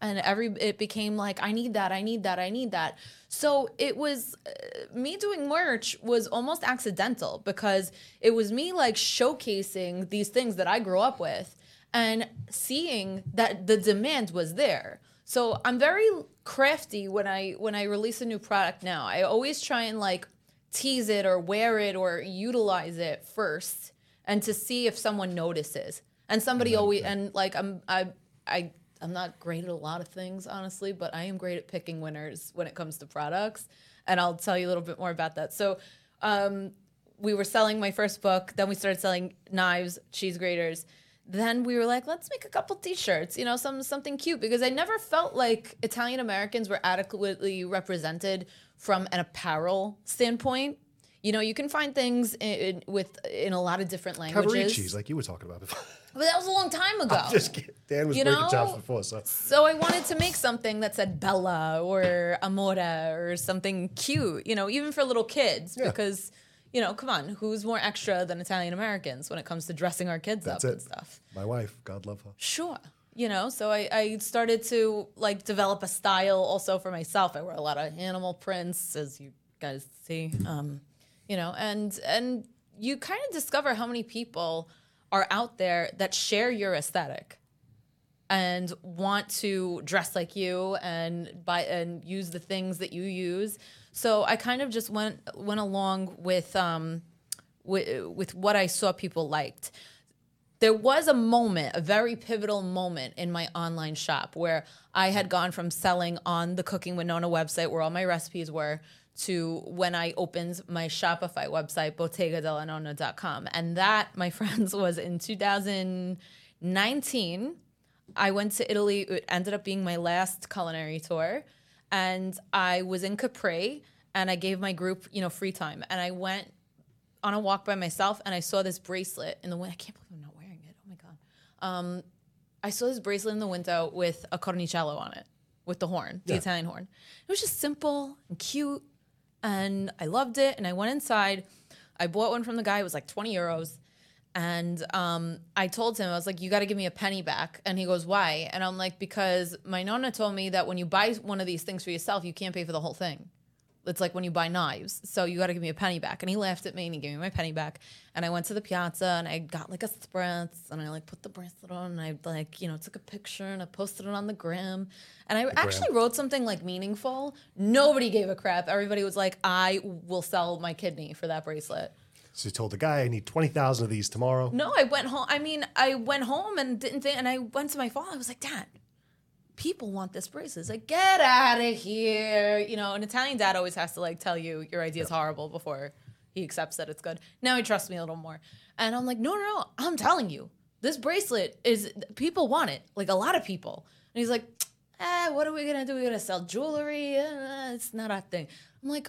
and every it became like i need that i need that i need that so it was uh, me doing merch was almost accidental because it was me like showcasing these things that i grew up with and seeing that the demand was there so i'm very crafty when i when i release a new product now i always try and like tease it or wear it or utilize it first and to see if someone notices and somebody always and like i'm i i i'm not great at a lot of things honestly but i am great at picking winners when it comes to products and i'll tell you a little bit more about that so um we were selling my first book. Then we started selling knives, cheese graters. Then we were like, let's make a couple T-shirts, you know, some something cute because I never felt like Italian Americans were adequately represented from an apparel standpoint. You know, you can find things in, in- with in a lot of different languages. Like you were talking about before. but that was a long time ago. Just kidding. Dan was You breaking know? chops before, so So I wanted to make something that said Bella or Amore or something cute, you know, even for little kids, Yeah. because, you know, come on, who's more extra than Italian Americans when it comes to dressing our kids That's up it. and stuff? my wife, God love her. Sure. You know, so I, I started to like develop a style also for myself. I wear a lot of animal prints, as you guys see. Um, you know, and and you kind of discover how many people are out there that share your aesthetic and want to dress like you and buy and use the things that you use. So I kind of just went went along with um with, with what I saw people liked there was a moment, a very pivotal moment in my online shop where I had gone from selling on the Cooking with Nonna website where all my recipes were to when I opened my Shopify website, bottegadellanonna.com. And that, my friends, was in 2019. I went to Italy. It ended up being my last culinary tour. And I was in Capri and I gave my group, you know, free time. And I went on a walk by myself and I saw this bracelet in the window. I can't believe I'm not wearing it. Oh my god. Um, I saw this bracelet in the window with a cornicello on it, with the horn, the Italian horn. It was just simple and cute, and I loved it. And I went inside. I bought one from the guy. It was like 20 euros. And um, I told him, I was like, you got to give me a penny back. And he goes, why? And I'm like, because my nonna told me that when you buy one of these things for yourself, you can't pay for the whole thing. It's like when you buy knives. So you got to give me a penny back. And he laughed at me and he gave me my penny back. And I went to the piazza and I got like a spritz and I like put the bracelet on and I like, you know, took a picture and I posted it on the gram. And I actually wrote something like meaningful. Nobody gave a crap. Everybody was like, I will sell my kidney for that bracelet. So he told the guy, I need 20,000 of these tomorrow. No, I went home. I mean, I went home and didn't think, and I went to my father. I was like, Dad, people want this bracelet. It's like, get out of here. You know, an Italian dad always has to like tell you your idea is horrible before he accepts that it's good. Now he trusts me a little more. And I'm like, no, no, no. I'm telling you, this bracelet is, people want it. Like a lot of people. And he's like, eh, what are we going to do? We're going to sell jewelry. Uh, it's not our thing. I'm like,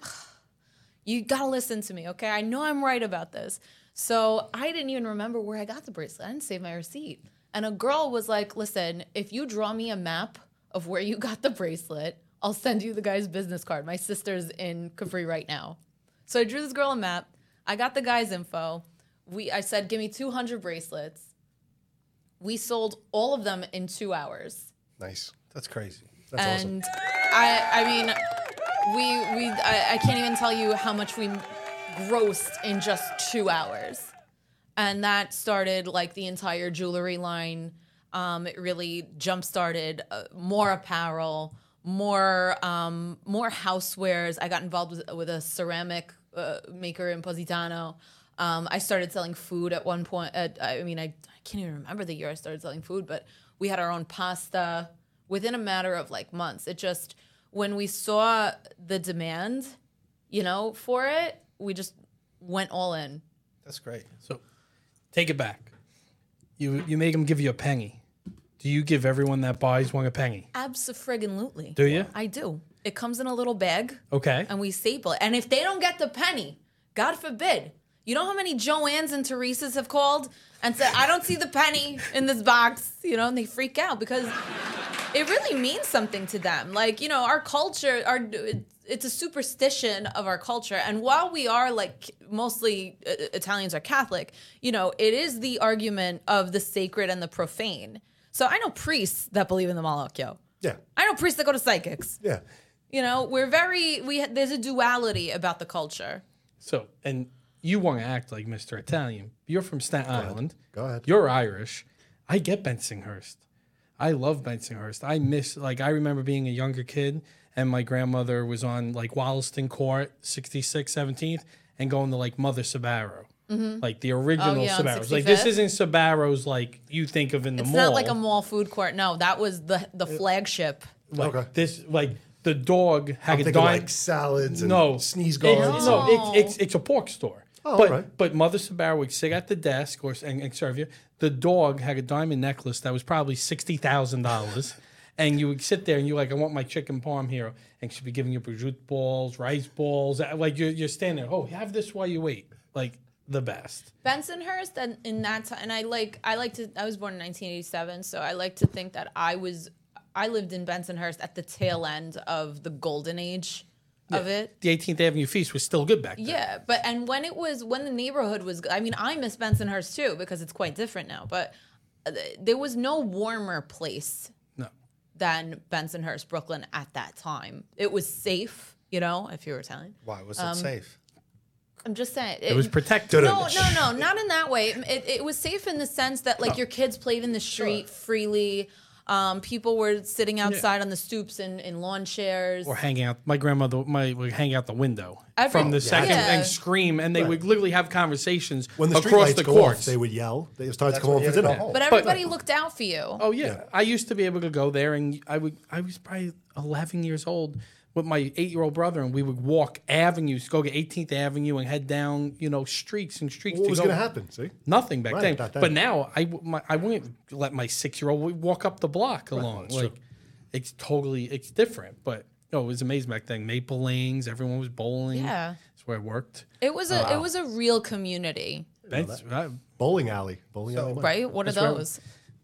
you gotta listen to me, okay? I know I'm right about this. So I didn't even remember where I got the bracelet. I didn't save my receipt. And a girl was like, listen, if you draw me a map of where you got the bracelet, I'll send you the guy's business card. My sister's in Capri right now. So I drew this girl a map. I got the guy's info. We I said, give me 200 bracelets. We sold all of them in two hours Nice. That's crazy. That's awesome. and I, I mean, we, we, I, I can't even tell you how much we grossed in just two hours, and that started like the entire jewelry line. Um, it really jump started uh, more apparel, more, um, more housewares. I got involved with, with a ceramic uh, maker in Positano. Um, I started selling food at one point. At, I mean, I, I can't even remember the year I started selling food, but we had our own pasta within a matter of like months. It just when we saw the demand, you know, for it, we just went all in. That's great. So take it back. You you make them give you a penny. Do you give everyone that buys one a penny? Absolutely. Do you? I do. It comes in a little bag Okay. and we staple it. And if they don't get the penny, God forbid, you know how many Joannes and Teresa's have called and said, I don't see the penny in this box, you know, and they freak out because it really means something to them. Like, you know, our culture, our it's a superstition of our culture. And while we are like mostly uh, Italians are Catholic, you know, it is the argument of the sacred and the profane. So I know priests that believe in the Malocchio. Yeah. I know priests that go to psychics. Yeah. You know, we're very we there's a duality about the culture. So and you want to act like Mr. Italian. You're from Staten Island. Go ahead. You're Irish. I get Bensonhurst. I love Bensonhurst. I miss like I remember being a younger kid and my grandmother was on like Wollaston Court, 66, 17th, and going to like Mother Sbarro. Like the original Mm-hmm. Oh, yeah, Sbarros. Like this isn't Sbarros like you think of in the It's mall. It's not like a mall food court. No, that was the the flagship. like Okay. this like the dog had I'm a dime. like salads and no sneeze It's, guards. no, it's, it's it's a pork store. Oh, but right. but Mother Sbarro would sit at the desk or and, and serve you. The dog had a diamond necklace that was probably sixty thousand dollars, and you would sit there and you're like, I want my chicken parm here, and she'd be giving you prosciutto balls, rice balls, uh, like you're you're standing there. Oh, have this while you wait, like the best. Bensonhurst and in that time, and I like I like to. I was born in 1987, so I like to think that I was I lived in Bensonhurst at the tail end of the golden age of it. The 18th Avenue feast was still good back then. Yeah, but and when it was when the neighborhood was, I mean, I miss Bensonhurst too because it's quite different now. But uh, there was no warmer place No. than Bensonhurst, Brooklyn at that time. It was safe, you know, if you were Italian. Why was it Um, safe? I'm just saying It was protected. No, no, no, not in that way. It, it was safe in the sense that like your kids played in the street freely. Um, people were sitting outside on the stoops in, in lawn chairs. Or hanging out. My grandmother my, would hang out the window Every- from the second Yeah. and scream, and they would literally have conversations When the across streetlights the go courts. off, they would yell. They started to come when home you for had dinner. but everybody looked out for you. Oh yeah. I used to be able to go there, and I would. I was probably 11 years old with my eight-year-old brother, and we would walk avenues, go to 18th Avenue, and head down, you know, streets and streets. What to was going to happen? See, Nothing back Right, then. back then. But now I, w- my, I wouldn't let my six-year-old walk up the block alone. that's like true. it's totally it's different. But no, it was amazing back then. Maple Lanes, everyone was bowling. Yeah. that's where I worked. It was a it uh, was a real community, That's- I- bowling alley, bowling alley. Right? What are That's right. those?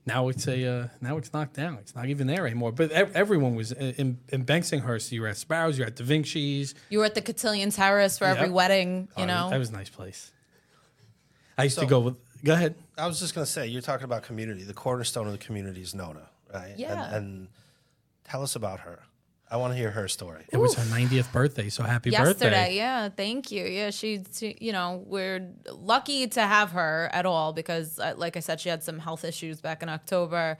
Now it's a uh, now it's knocked down. It's not even there anymore. But ev- everyone was in, in, in Bensonhurst. You were at Sparrows. You were at Da Vinci's. You were at the Cotillion Terrace for every wedding, you know. that was a nice place. I used to go with. Go ahead. I was just going to say, you're talking about community. The cornerstone of the community is Nonna, right? Yeah. And, and tell us about her. I want to hear her story. It was her 90th birthday, so happy Yesterday, birthday! yeah, thank you. Yeah, she, she, you know, we're lucky to have her at all because, uh, like I said, she had some health issues back in October.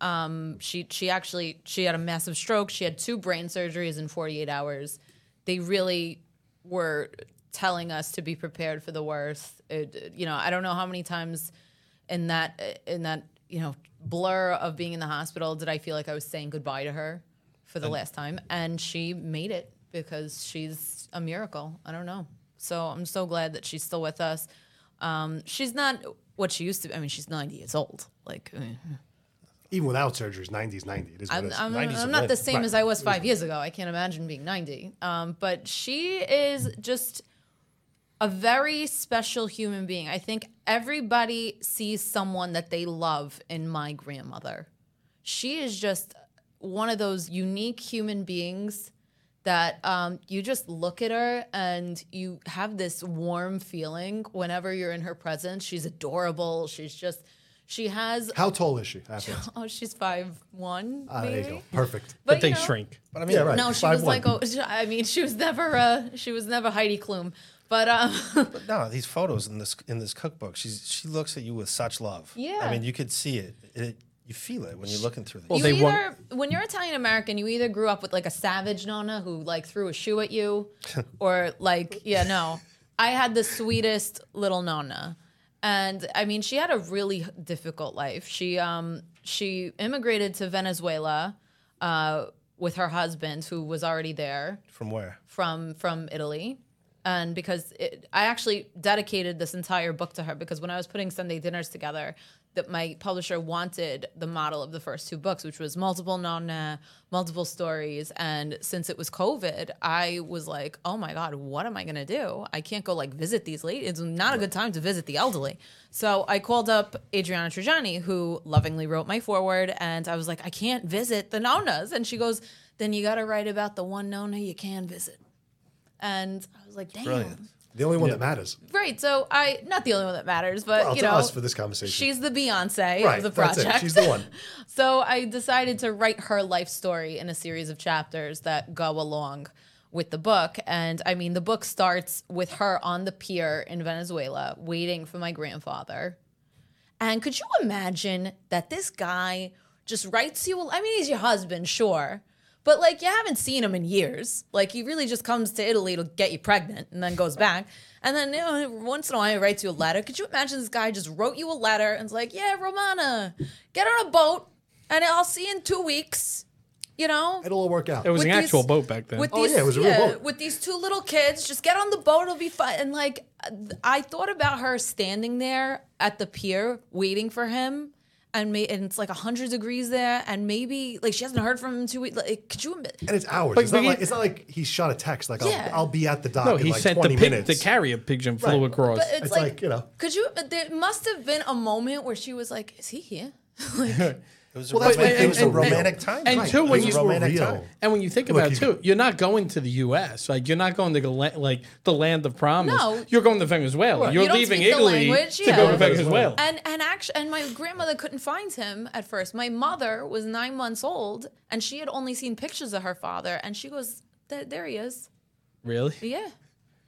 Um, she, she actually, she had a massive stroke. She had two brain surgeries in 48 hours. They really were telling us to be prepared for the worst. It, you know, I don't know how many times in that, in that, you know, blur of being in the hospital did I feel like I was saying goodbye to her for the last time, and she made it because she's a miracle. I don't know. So I'm so glad that she's still with us. Um, she's not what she used to. be. I mean, she's 90 years old. Like, I mean, Even without surgeries, 90 is 90. It is I'm. I'm, 90 's I'm not the same Right. as I was five years ago. I can't imagine being 90. Um, but she is just a very special human being. I think everybody sees someone that they love in my grandmother. She is just one of those unique human beings that um, you just look at her and you have this warm feeling whenever you're in her presence. She's adorable. She's just, she has, How tall is she? I have oh, she's five one. Ah, there you go. Perfect. But, you they know- shrink. But I mean, Yeah, right. No, she Five was one. like, oh, I mean, she was never, uh, she was never Heidi Klum, but um, But no, these photos in this in this cookbook, she's she looks at you with such love. Yeah. I mean, you could see it. it you feel it when you're looking through these. Well, you they want- either when you're Italian American, you either grew up with like a savage nonna who like threw a shoe at you, or like yeah, no, I had the sweetest little nonna, and I mean she had a really difficult life. She um she immigrated to Venezuela, uh, with her husband who was already there. From where? from from Italy. And because it, I actually dedicated this entire book to her because when I was putting Sunday dinners together, that my publisher wanted the model of the first two books, which was multiple nonna, multiple stories. And since it was COVID, I was like, oh my God, what am I gonna do? I can't go like visit these ladies. It's not a good time to visit the elderly. So I called up Adriana Trigiani, who lovingly wrote my foreword, and I was like, I can't visit the nonnas. And she goes, then you gotta write about the one nonna you can visit. And I was like, damn. Brilliant. The only one that matters. Right. So I not the only one that matters, but Well, you to know, us for this conversation. she's the Beyonce right. of the that's project. it. She's the one. so I decided to write her life story in a series of chapters that go along with the book. And I mean, the book starts with her on the pier in Venezuela waiting for my grandfather. And could you imagine that this guy just writes you? I mean, he's your husband, sure. But like you haven't seen him in years. Like he really just comes to Italy to get you pregnant and then goes back. And then you know, once in a while he writes you a letter. Could you imagine this guy just wrote you a letter and's like, "Yeah, Romana, get on a boat and I'll see you in two weeks." you know, It'll all work out. It was with an actual boat back then. With Oh, these, yeah, it was a real boat. With these two little kids, just get on the boat. It'll be fun. And like, I thought about her standing there at the pier waiting for him, and may, and it's like hundred degrees there, and maybe like she hasn't heard from him in two weeks. Like, could you? ima- and it's hours. But- it's, not but like, he- it's not like he shot a text like Yeah. I'll, I'll be at the dock no, in he like sent the 20 pig, minutes. the carrier pigeon flew Right. across. But it's, It's like, like, you know. could you? There must have been a moment where she was like, "Is he here?" like, It was Well, a, that's romantic, what- it was a and- and- romantic time. and Right. two, when you- a real. time. And when you think Look, about it you- too, you're not going to the U.S. Like you're not going to like the land of promise. No. you're going to Venezuela. You're You leaving Italy language, to yeah. go to Venezuela. And and actually, and my grandmother couldn't find him at first. My mother was nine months old, and she had only seen pictures of her father. And she goes, "There, there he is." Really? Yeah.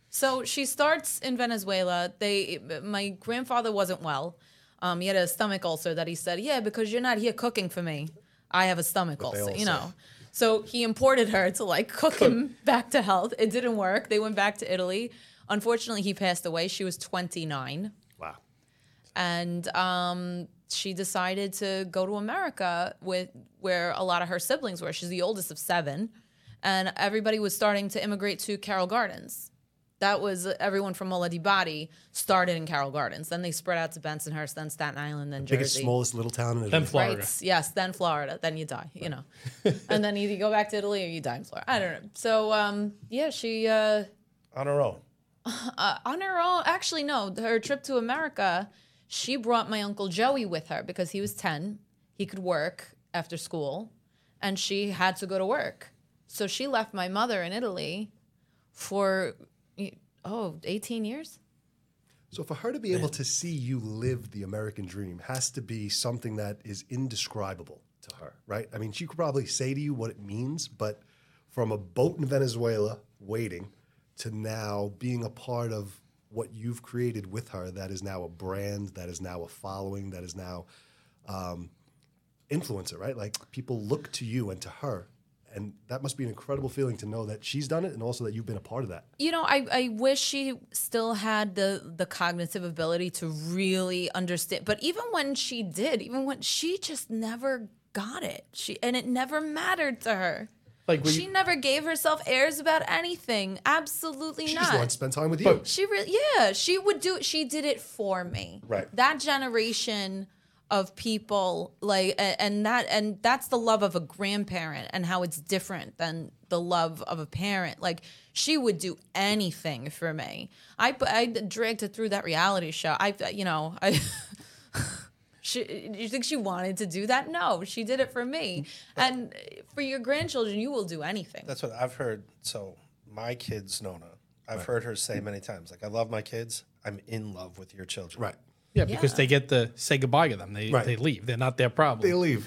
So she starts in Venezuela. They, my grandfather wasn't well. Um, he had a stomach ulcer that he said, "Yeah, because you're not here cooking for me, I have a stomach ulcer." all You say. know. So he imported her to like cook him back to health. It didn't work. They went back to Italy. Unfortunately, he passed away. She was 29 Wow. and um, she decided to go to America with where a lot of her siblings were. She's the oldest of seven, and everybody was starting to immigrate to Carroll Gardens. That was everyone from Mola di Bari started in Carroll Gardens. Then they spread out to Bensonhurst, then Staten Island, then Biggest, Jersey. smallest little town in Italy. Then Florida. Right. Yes. Then Florida. Then you die. You know, and then either you go back to Italy or you die in Florida. I don't know. So um, yeah, she. Uh, On her own. on her own. Actually, no. Her trip to America, she brought my uncle Joey with her because he was 10. He could work after school, and she had to go to work. So she left my mother in Italy for, oh, 18 years? So for her to be able to see you live the American dream has to be something that is indescribable to her, right? I mean, she could probably say to you what it means, but from a boat in Venezuela waiting to now being a part of what you've created with her that is now a brand, that is now a following, that is now um, influencer, right? Like people look to you and to her. And that must be an incredible feeling to know that she's done it and also that you've been a part of that. You know, I, I wish she still had the the cognitive ability to really understand. But even when she did, even when she just never got it, she and it never mattered to her. Like she you- never gave herself airs about anything. Absolutely She not. She just wants to spend time with you. She really, yeah, she would do. She did it for me. Right. That generation of people, like, and that, and that's the love of a grandparent, and how it's different than the love of a parent. Like, she would do anything for me. I, I dragged her through that reality show. I, you know, I. She, you think she wanted to do that? No, she did it for me. And for your grandchildren, you will do anything. That's what I've heard. So my kids, Nonna, I've heard her say many times, like, I love my kids. I'm in love with your children. Right. Yeah, because Yeah. they get to say goodbye to them. They Right. they leave. They're not their problem. They leave.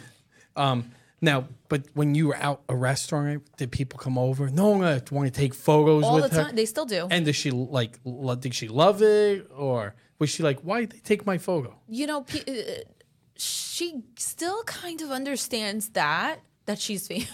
Now, but when you were out a restaurant, did people come over? No, I want to take photos All the with her. time, they still do. And does she like? lo- Did she love it, or was she like, "Why did they take my photo"? you know, pe- uh, she still kind of understands that that she's famous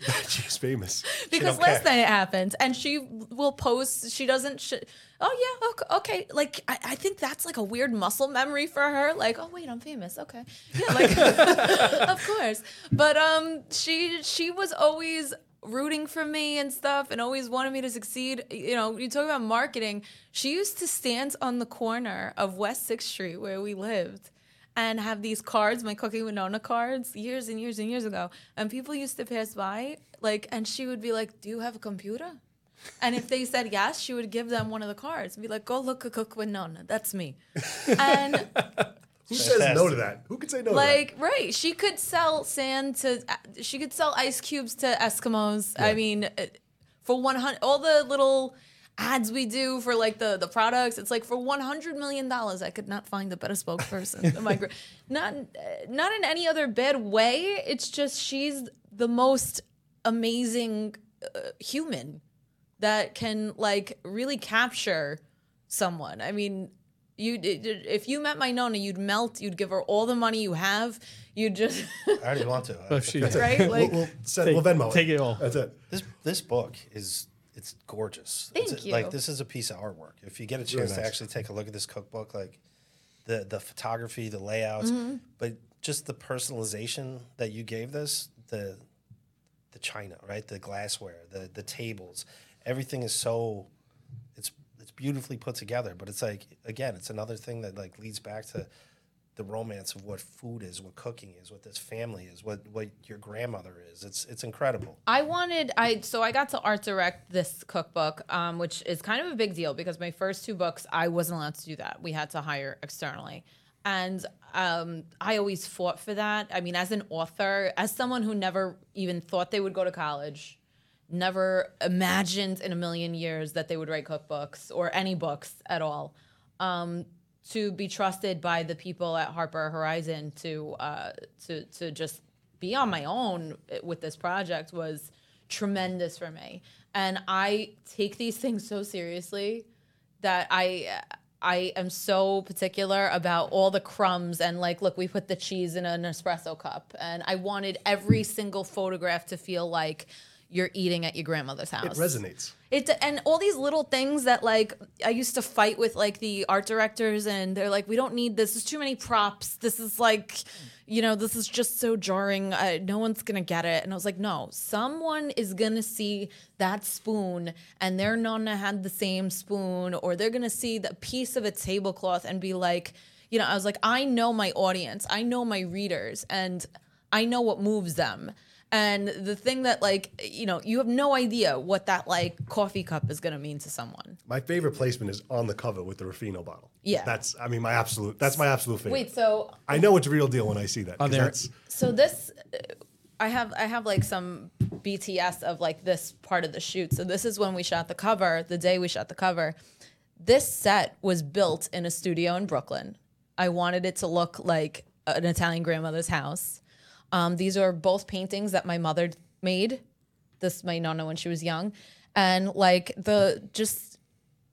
She's famous. because last care. night it happened, and she will post. She doesn't. Sh- oh yeah, okay, okay. Like I, I think that's like a weird muscle memory for her. Like oh wait, I'm famous. Okay, yeah, like of course. But um, she she was always rooting for me and stuff and always wanted me to succeed. You know, you talk about marketing. She used to stand on the corner of West 6th Street where we lived and have these cards, my Cooking with Nonna cards, years and years and years ago. And people used to pass by, like, and she would be like, Do you have a computer? And if they said yes, she would give them one of the cards and be like, Go look at Cook with Nonna. That's me. And Who says no to that? Who could say no like right she could sell sand to she could sell ice cubes to eskimos i mean uh, for 100 all the little ads we do for like the the products it's like for 100 million dollars i could not find a better spokesperson than my gra- not uh, not in any other bad way it's just she's the most amazing uh, human that can like really capture someone. I mean, you if you met my Nonna, you'd melt. You'd give her all the money you have. You'd just I already want to. If she, right like. we'll, we'll, set, Take- we'll Venmo take it all. That's it. This this book is it's gorgeous. Thank It's you. Like this is a piece of artwork. If you get a chance to nice. actually take a look at this cookbook, like the the photography, the layouts, Mm-hmm. but just the personalization that you gave this, the the china, right? The glassware, the the tables, everything is so it's it's beautifully put together. But it's like again, it's another thing that like leads back to the romance of what food is, what cooking is, what this family is, what what your grandmother is. It's it's incredible. I wanted I so I got to art direct this cookbook, um, which is kind of a big deal because my first two books I wasn't allowed to do that. We had to hire externally, and um, I always fought for that. I mean, as an author, as someone who never even thought they would go to college, never imagined in a million years that they would write cookbooks or any books at all. Um, to be trusted by the people at Harper Horizon to uh, to to just be on my own with this project was tremendous for me. And I take these things so seriously that I I am so particular about all the crumbs and like look we put the cheese in an espresso cup and I wanted every single photograph to feel like you're eating at your grandmother's house. It resonates. It and all these little things that like I used to fight with like the art directors and they're like we don't need this. There's too many props. This is like you know this is just so jarring. Uh, no one's gonna get it. And I was like no, someone is gonna see that spoon and their nonna had the same spoon or they're gonna see the piece of a tablecloth and be like you know I was like I know my audience. I know my readers and I know what moves them. And the thing that like you know you have no idea what that like coffee cup is gonna mean to someone. My favorite placement is on the cover with the Ruffino bottle. Yeah. That's I mean my absolute that's my absolute favorite. Wait, so I know it's real deal when I see that. 'cause there- that's so this uh, I have I have like some BTS of like this part of the shoot. So this is when we shot the cover, the day we shot the cover. This set was built in a studio in Brooklyn. I wanted it to look like an Italian grandmother's house. Um, these are both paintings that my mother made. This my nonna when she was young, and like the just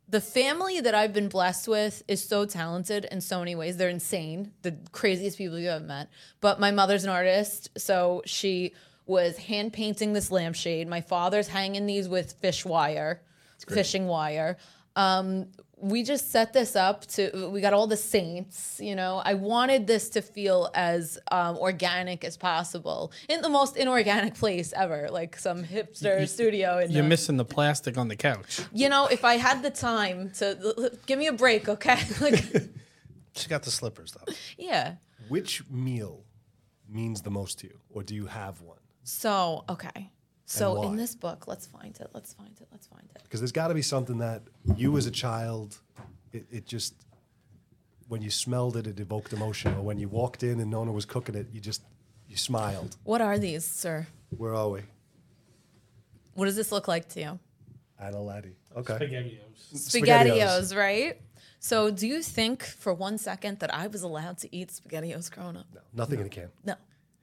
the family that I've been blessed with is so talented in so many ways. They're insane, the craziest people you have met. But my mother's an artist, so she was hand painting this lampshade. My father's hanging these with fish wire, fishing wire. Um, we just set this up to. We got all the saints. You know, I wanted this to feel as um, organic as possible in the most inorganic place ever, like some hipster studio. In You're the- missing the plastic on the couch. you know, if I had the time to give me a break, okay? like, She got the slippers though. yeah. which meal means the most to you, or do you have one? So, okay. So why? in this book, let's find it. Let's find it. Let's find it. Because there's got to be something that you as a child, it, it just when you smelled it, it evoked emotion, or when you walked in and Nonna was cooking it, you just you smiled. What are these, sir? Where are we? What does this look like to you? Adelaide. Okay. Spaghettios. Spaghettios, right? So, do you think for one second that I was allowed to eat Spaghettios growing up? No, nothing in a can. No.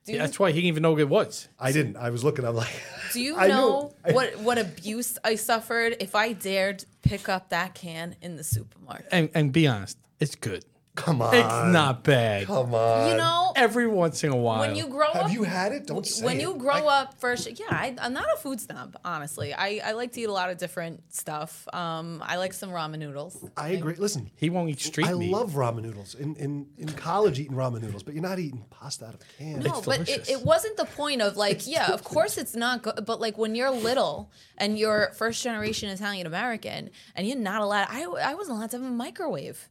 Do you, Yeah, that's why he didn't even know what it was. I didn't. I was looking. I'm like, do you I know I- what what abuse I suffered if I dared pick up that can in the supermarket? And and be honest, it's good. Come on, It's not bad. come on. You know, Every once in a while. when you grow Have up you had it? Don't say when it. you grow up first yeah I, i'm not a food snob honestly I, I like to eat a lot of different stuff um, i like some ramen noodles I agree. Listen, he won't eat street I meat. love ramen noodles. In, in in college, eating ramen noodles, but you're not eating pasta out of a can. no but it, it wasn't the point of like yeah of course it's not good but like when you're little and you're first generation italian american and you're not allowed I, I wasn't allowed to have a microwave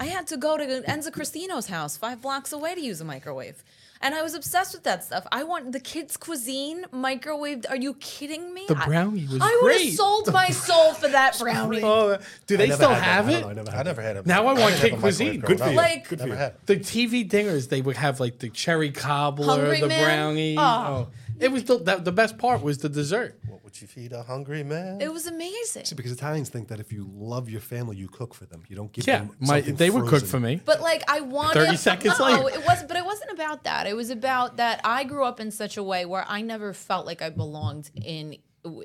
i had to go to enzo cristino's house five blocks away to use a microwave and I was obsessed with that stuff. I want the kids' cuisine microwaved. Are you kidding me? The brownie was I would have sold my soul for that brownie. Oh, uh, do they still had that. have it? I never I had never had a. Now I want didn't kid cuisine. Good for up. you. Like- Good for Never you. had. The TV dingers, they would have like the cherry cobbler, Hungry the Man? brownie. Ah. Oh. Oh. It was the, the the best part was the dessert. What would you feed a hungry man? It was amazing. See, because Italians think that if you love your family, you cook for them. You don't give Yeah, them. my something they would cook frozen. for me. But like I wanted 30 seconds no, later. it was but it wasn't about that. It was about that I grew up in such a way where I never felt like I belonged in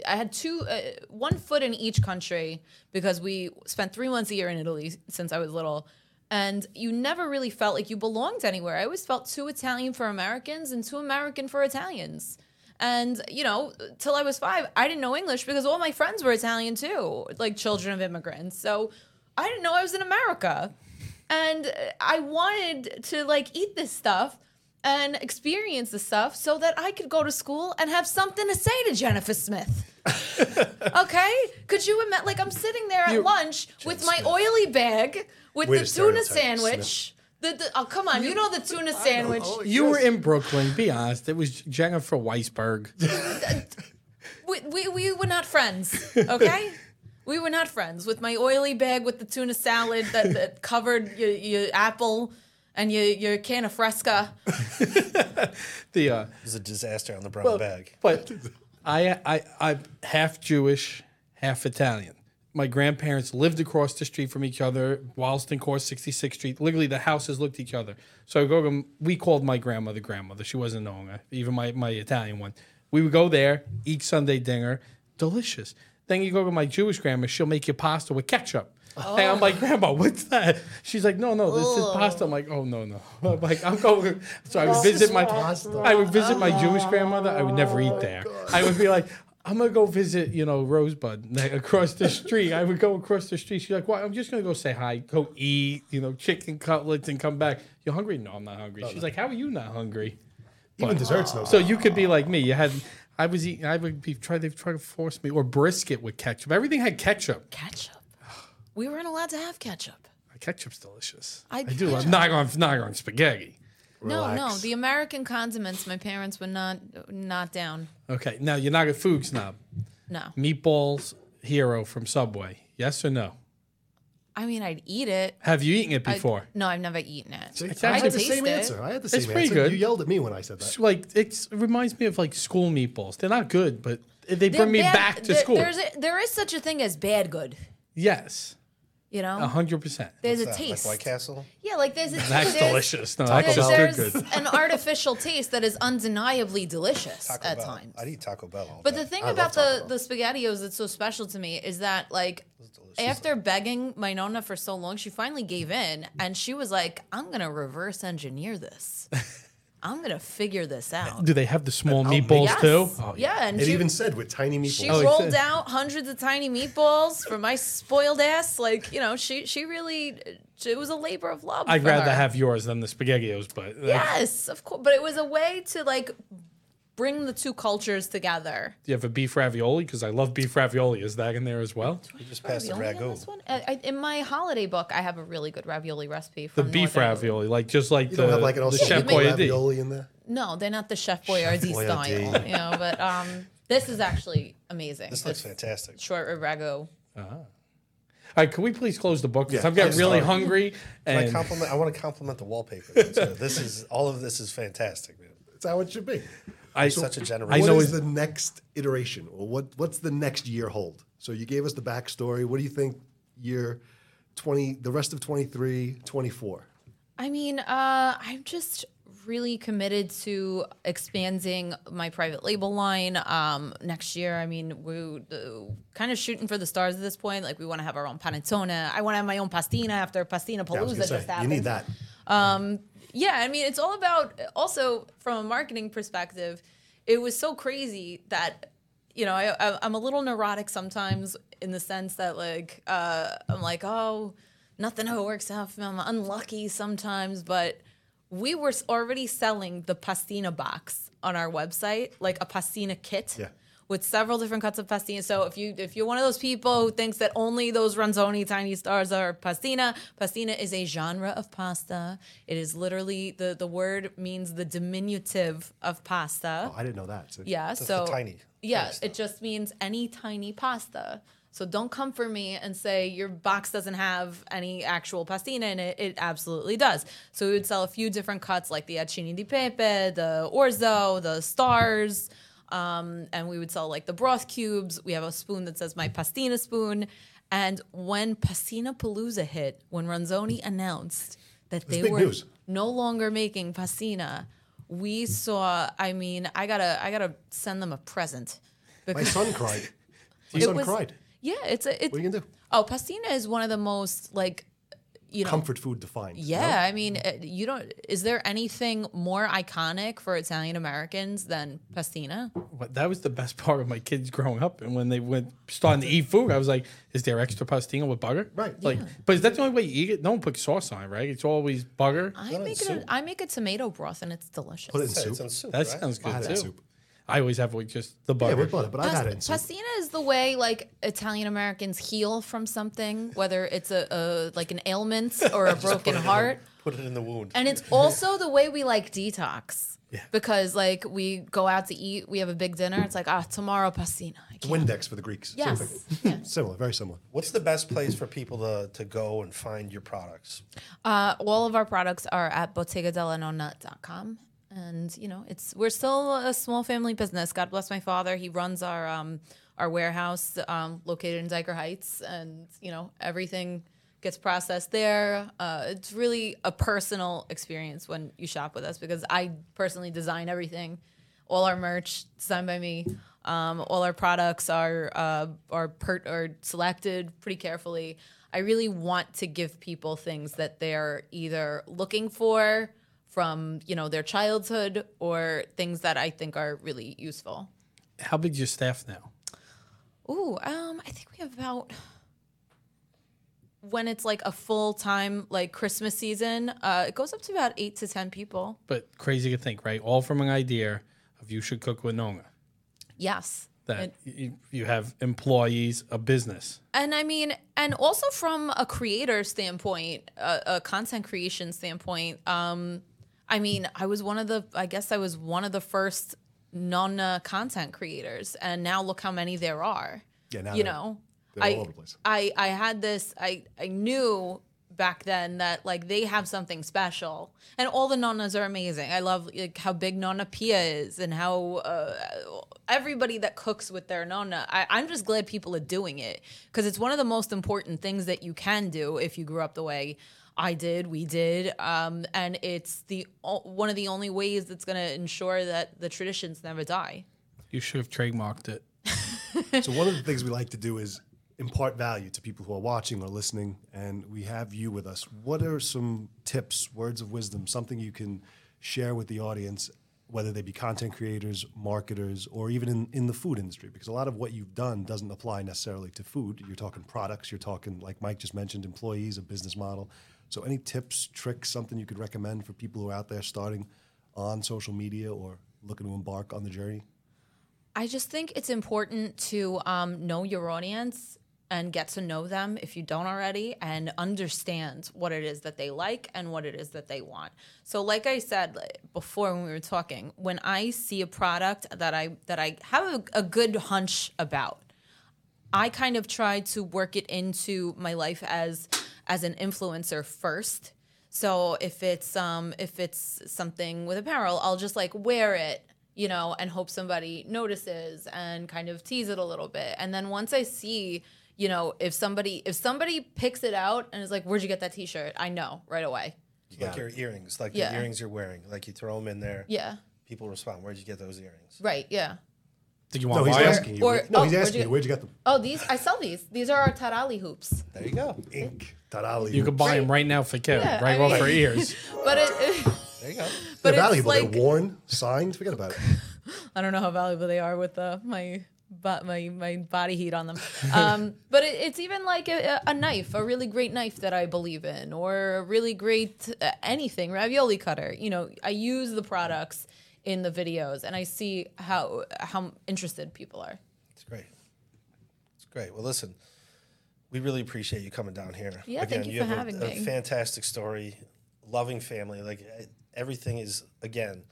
I had two uh, one foot in each country because we spent 3 months a year in Italy since I was little. And you never really felt like you belonged anywhere. I always felt too Italian for Americans and too American for Italians. And, you know, till I was five, I didn't know English because all my friends were Italian too, like children of immigrants. So I didn't know I was in America. And I wanted to like eat this stuff. and experience the stuff so that I could go to school and have something to say to Jennifer Smith. okay? Could you imagine? Like, I'm sitting there at You- lunch with my oily bag with the tuna sandwich. The, the, oh, come on. You know the tuna sandwich. You were in Brooklyn. Be honest. It was Jennifer Weisberg. We, we, we were not friends, okay? we were not friends. With my oily bag with the tuna salad that, that covered your, your apple and your, your can of fresca. The uh, It was a disaster on the brown bag. But I, I, I'm half Jewish, half Italian. My grandparents lived across the street from each other, Walston Court, 66th Street. Literally, the houses looked at each other. So I go we called my grandmother grandmother. She wasn't known, uh, even my, my Italian one. We would go there, eat Sunday dinner, delicious. Then you go to my Jewish grandma, she'll make you pasta with ketchup. And I'm like, Grandma, what's that? She's like, No, no, this is pasta. I'm like, Oh no, no. I'm like, I'm going. So I would visit my, pasta. I would visit my Jewish grandmother. I would never eat there. I would be like, I'm gonna go visit, you know, Rosebud like, across the street. I would go across the street. She's like, "What? I'm just gonna go say hi, go eat, you know, chicken cutlets, and come back. You're hungry? No, I'm not hungry." She's like, "How are you not hungry?" Even desserts, though. So you could be like me. You had, I was eating. I would be trying to try to force me or brisket with ketchup. Everything had ketchup. Ketchup. We weren't allowed to have ketchup. Ketchup's delicious. I- I, do love not on not on spaghetti. No, no. The American condiments, my parents were not not down. Okay, now you're not a food snob. No. Meatballs hero from Subway. Yes or no? I mean, I'd eat it. Have you eaten it I- before? no, I've never eaten it. See, It's I actually- had the Taste same it. answer. I had the same It's pretty answer. good. You yelled at me when I said that. It's like it's, it reminds me of like school meatballs. They're not good, but they They're bring me bad- back to there- school. There's a, there is such a thing as bad good. yes, You know, a hundred percent. there's a that, taste. Like White Castle? Yeah, like there's a That's there's- delicious. No, There's, that's just there's good. Good. an artificial taste that is undeniably delicious Taco at Bell. times. I'd eat Taco Bell. All But day. the thing I about Taco the the spaghettios that's so special to me is that like after begging my nonna for so long, she finally gave in and she was like, "I'm gonna reverse engineer this. I'm gonna figure this out." Do they have the small oh, I'll Yes. too? Oh, yeah, and It she, even said with tiny meatballs. she Oh, rolled out hundreds of tiny meatballs for my spoiled ass. Like you know, she she really it was a labor of love. I'd for rather her. have yours than the spaghettios, but like, Yes, of course. But it was a way to like bring the two cultures together. do you have a beef ravioli? Because I love beef ravioli. Is that in there as well? you just passed the Ravioli on ragu. this one? I, I, in my holiday book, I have a really good ravioli recipe. The From beef North Italy. ravioli, like just like You the, don't have like an the also Chef Boyardee. ravioli in there. No, they're not the Chef Boyardee Boyardee. style, you know. But um, this is actually amazing. This looks fantastic. Short rib ragu. All right, can we please close the book? Because Yeah, I've got I'm really sorry. hungry. Can I And compliment? I want to compliment the wallpaper. too. this is all of this is fantastic, man. That's how it should be. I, Such a generous. I What know is the next iteration, or what? What's the next year hold? So you gave us the backstory. What do you think year twenty, the rest of 23, 24? I mean, uh, I'm just really committed to expanding my private label line um, next year. I mean, we're uh, kind of shooting for the stars at this point. Like, we want to have our own panettone. I want to have my own pastina after Pastina Yeah, Palooza gonna just happened. you need that. Yeah, I mean, it's all about also from a marketing perspective. It was so crazy that you know I, I'm a little neurotic sometimes in the sense that like uh, I'm like, oh, nothing ever works out for me. I'm unlucky sometimes, but we were already selling the pastina box on our website, like a pastina kit Yeah. With several different cuts of pastina. So if you if you're one of those people who thinks that only those Ronzoni tiny stars are pastina, pastina is a genre of pasta. It is literally the the word means the diminutive of pasta. Oh, I didn't know that. See? yeah, so tiny- Yeah, tiny it just means any tiny pasta. So don't come for me and say your box doesn't have any actual pastina in it. It absolutely does. So we would sell a few different cuts like the acini di pepe, the orzo, the stars, um, and we would sell like the broth cubes. We have a spoon that says my pastina spoon. And when Pastina Palooza hit, when Ronzoni announced that they were news. no longer making pastina, we saw. I mean, I gotta, I gotta send them a present. My son cried. My son was- cried. yeah, it's a. It, What are you gonna do? Oh, pastina is one of the most like you know, comfort food to find. you yeah, I mean, uh, you don't. Is there anything more iconic for Italian Americans than pastina? But that was the best part of my kids growing up. And when they went starting to eat food, I was like, "Is there extra pastina with butter?" Right. Like, but is that the only way you eat it? No one puts sauce on it, right? It's always butter. I it make it. soup. A, I make a tomato broth and it's delicious. Put it in soup. it's in soup, That right? sounds good had it too. soup. I always have like just the Yeah, butter. with butter, but I've had it in Pas- soup. pastina is the way like Italian Americans heal from something, whether it's a, a like an ailment or a broken heart. Put it in the wound. And it's also the way we like detox. Yeah. Because like we go out to eat, we have a big dinner. It's like ah tomorrow pastina. I can't. Windex for the Greeks. Yes. thing. Yeah. Similar, very similar. What's the best place for people to, to go and find your products? Uh, all of our products are at bottegadellanonna.com. And you know, it's we're still a small family business. God bless my father. He runs our um, our warehouse um, located in Dyker Heights, and you know everything gets processed there. Uh, it's really a personal experience when you shop with us because I personally design everything. All our merch designed by me. Um, all our products are uh, are per- are selected pretty carefully. I really want to give people things that they're either looking for from you know their childhood or things that I think are really useful. How big's your staff now? Ooh, um, I think we have about when it's like a full time like Christmas season, uh, it goes up to about eight to ten people. But crazy to think, right? All from an idea of you should cook with Nonna. Yes. That you, you have employees, a business. And I mean, and also from a creator standpoint, a, a content creation standpoint, um, I mean, I was one of the, I guess I was one of the first non uh, content creators, and now look how many there are. Yeah, now you they're- know, I, all over the place. I, I had this, I, I knew back then that like they have something special, and all the nonnas are amazing. I love like how big Nonna Pia is, and how uh, everybody that cooks with their nonna. I, I'm just glad people are doing it because it's one of the most important things that you can do if you grew up the way I did, we did, um, and it's the o- one of the only ways that's going to ensure that the traditions never die. You should have trademarked it. So one of the things we like to do is impart value to people who are watching or listening, and we have you with us. What are some tips, words of wisdom, something you can share with the audience, whether they be content creators, marketers, or even in, in the food industry? Because a lot of what you've done doesn't apply necessarily to food. You're talking products, you're talking, like Mike just mentioned, employees, a business model. So any tips, tricks, something you could recommend for people who are out there starting on social media or looking to embark on the journey? I just think it's important to um, know your audience and get to know them if you don't already and understand what it is that they like and what it is that they want. So like I said before when we were talking, when I see a product that I that I have a, a good hunch about, I kind of try to work it into my life as as an influencer first. So if it's um if it's something with apparel, I'll just like wear it, you know, and hope somebody notices and kind of tease it a little bit. And then once I see, you know, if somebody if somebody picks it out and is like, "Where'd you get that T-shirt?" I know right away. like your earrings, like Yeah. the earrings you're wearing. Like you throw them in there. Yeah. People respond. Where'd you get those earrings? Right. Yeah. Did you No, want he's to buy asking you. Or- no, oh, he's asking you you, where'd you get them? Oh, these I sell these. These are our Taralli hoops. There you go. Ink. Taralli. You can buy them right now for Kevin, Yeah, right I off mean- her ears. But it, it There you go. but They're it's valuable. like They're worn, signed. Forget about it. I don't know how valuable they are with uh, my bo- my my body heat on them. Um, but it, it's even like a, a knife, a really great knife that I believe in, or a really great uh, anything ravioli cutter. You know, I use the products in the videos, and I see how how interested people are. It's great. It's great. Well, listen, we really appreciate you coming down here. Yeah, thank you for have a- having a, me. fantastic story, loving family. Like everything is again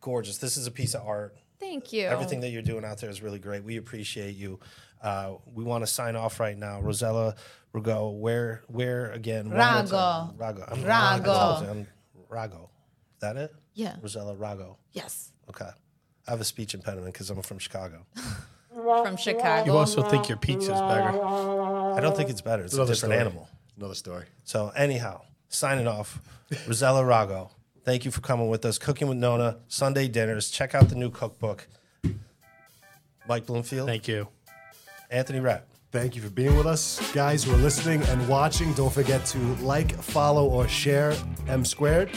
gorgeous. This is a piece of art. Thank you. Everything that you're doing out there is really great. We appreciate you. Uh, we want to sign off right now. Rossella Rago, where, where again? Rago. Rago. I'm, Rago. You, I'm Rago. Is that it? Yeah. Rossella Rago. yes, Okay. I have a speech impediment because I'm from Chicago. from Chicago. You also think your pizza's better. I don't think it's better. It's a different story. animal. Another story. So anyhow, signing off, Rossella Rago. Thank you for coming with us. Cooking with Nonna, Sunday dinners. Check out the new cookbook. Mike Bloomfield, Thank you. Anthony Rapp. Thank you for being with us. Guys who are listening and watching, don't forget to like, follow, or share M Squared.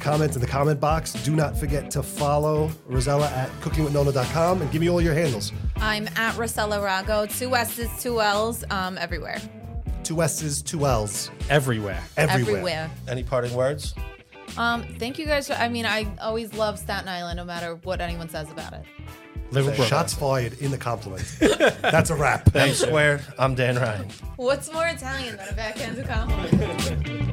Comment in the comment box. Do not forget to follow Rossella at cookingwithnonna.com and give me all your handles. I'm at Rossella Rago. Two S's, two L's, um, everywhere. Two S's, two L's, Everywhere. everywhere. Everywhere. Any parting words? Um, thank you guys. For, I mean, I always love Staten Island, no matter what anyone says about it. Liverpool. Shots fired in the compliment. That's a wrap. M squared. I'm Dan Ryan. What's more Italian than a backhanded compliment?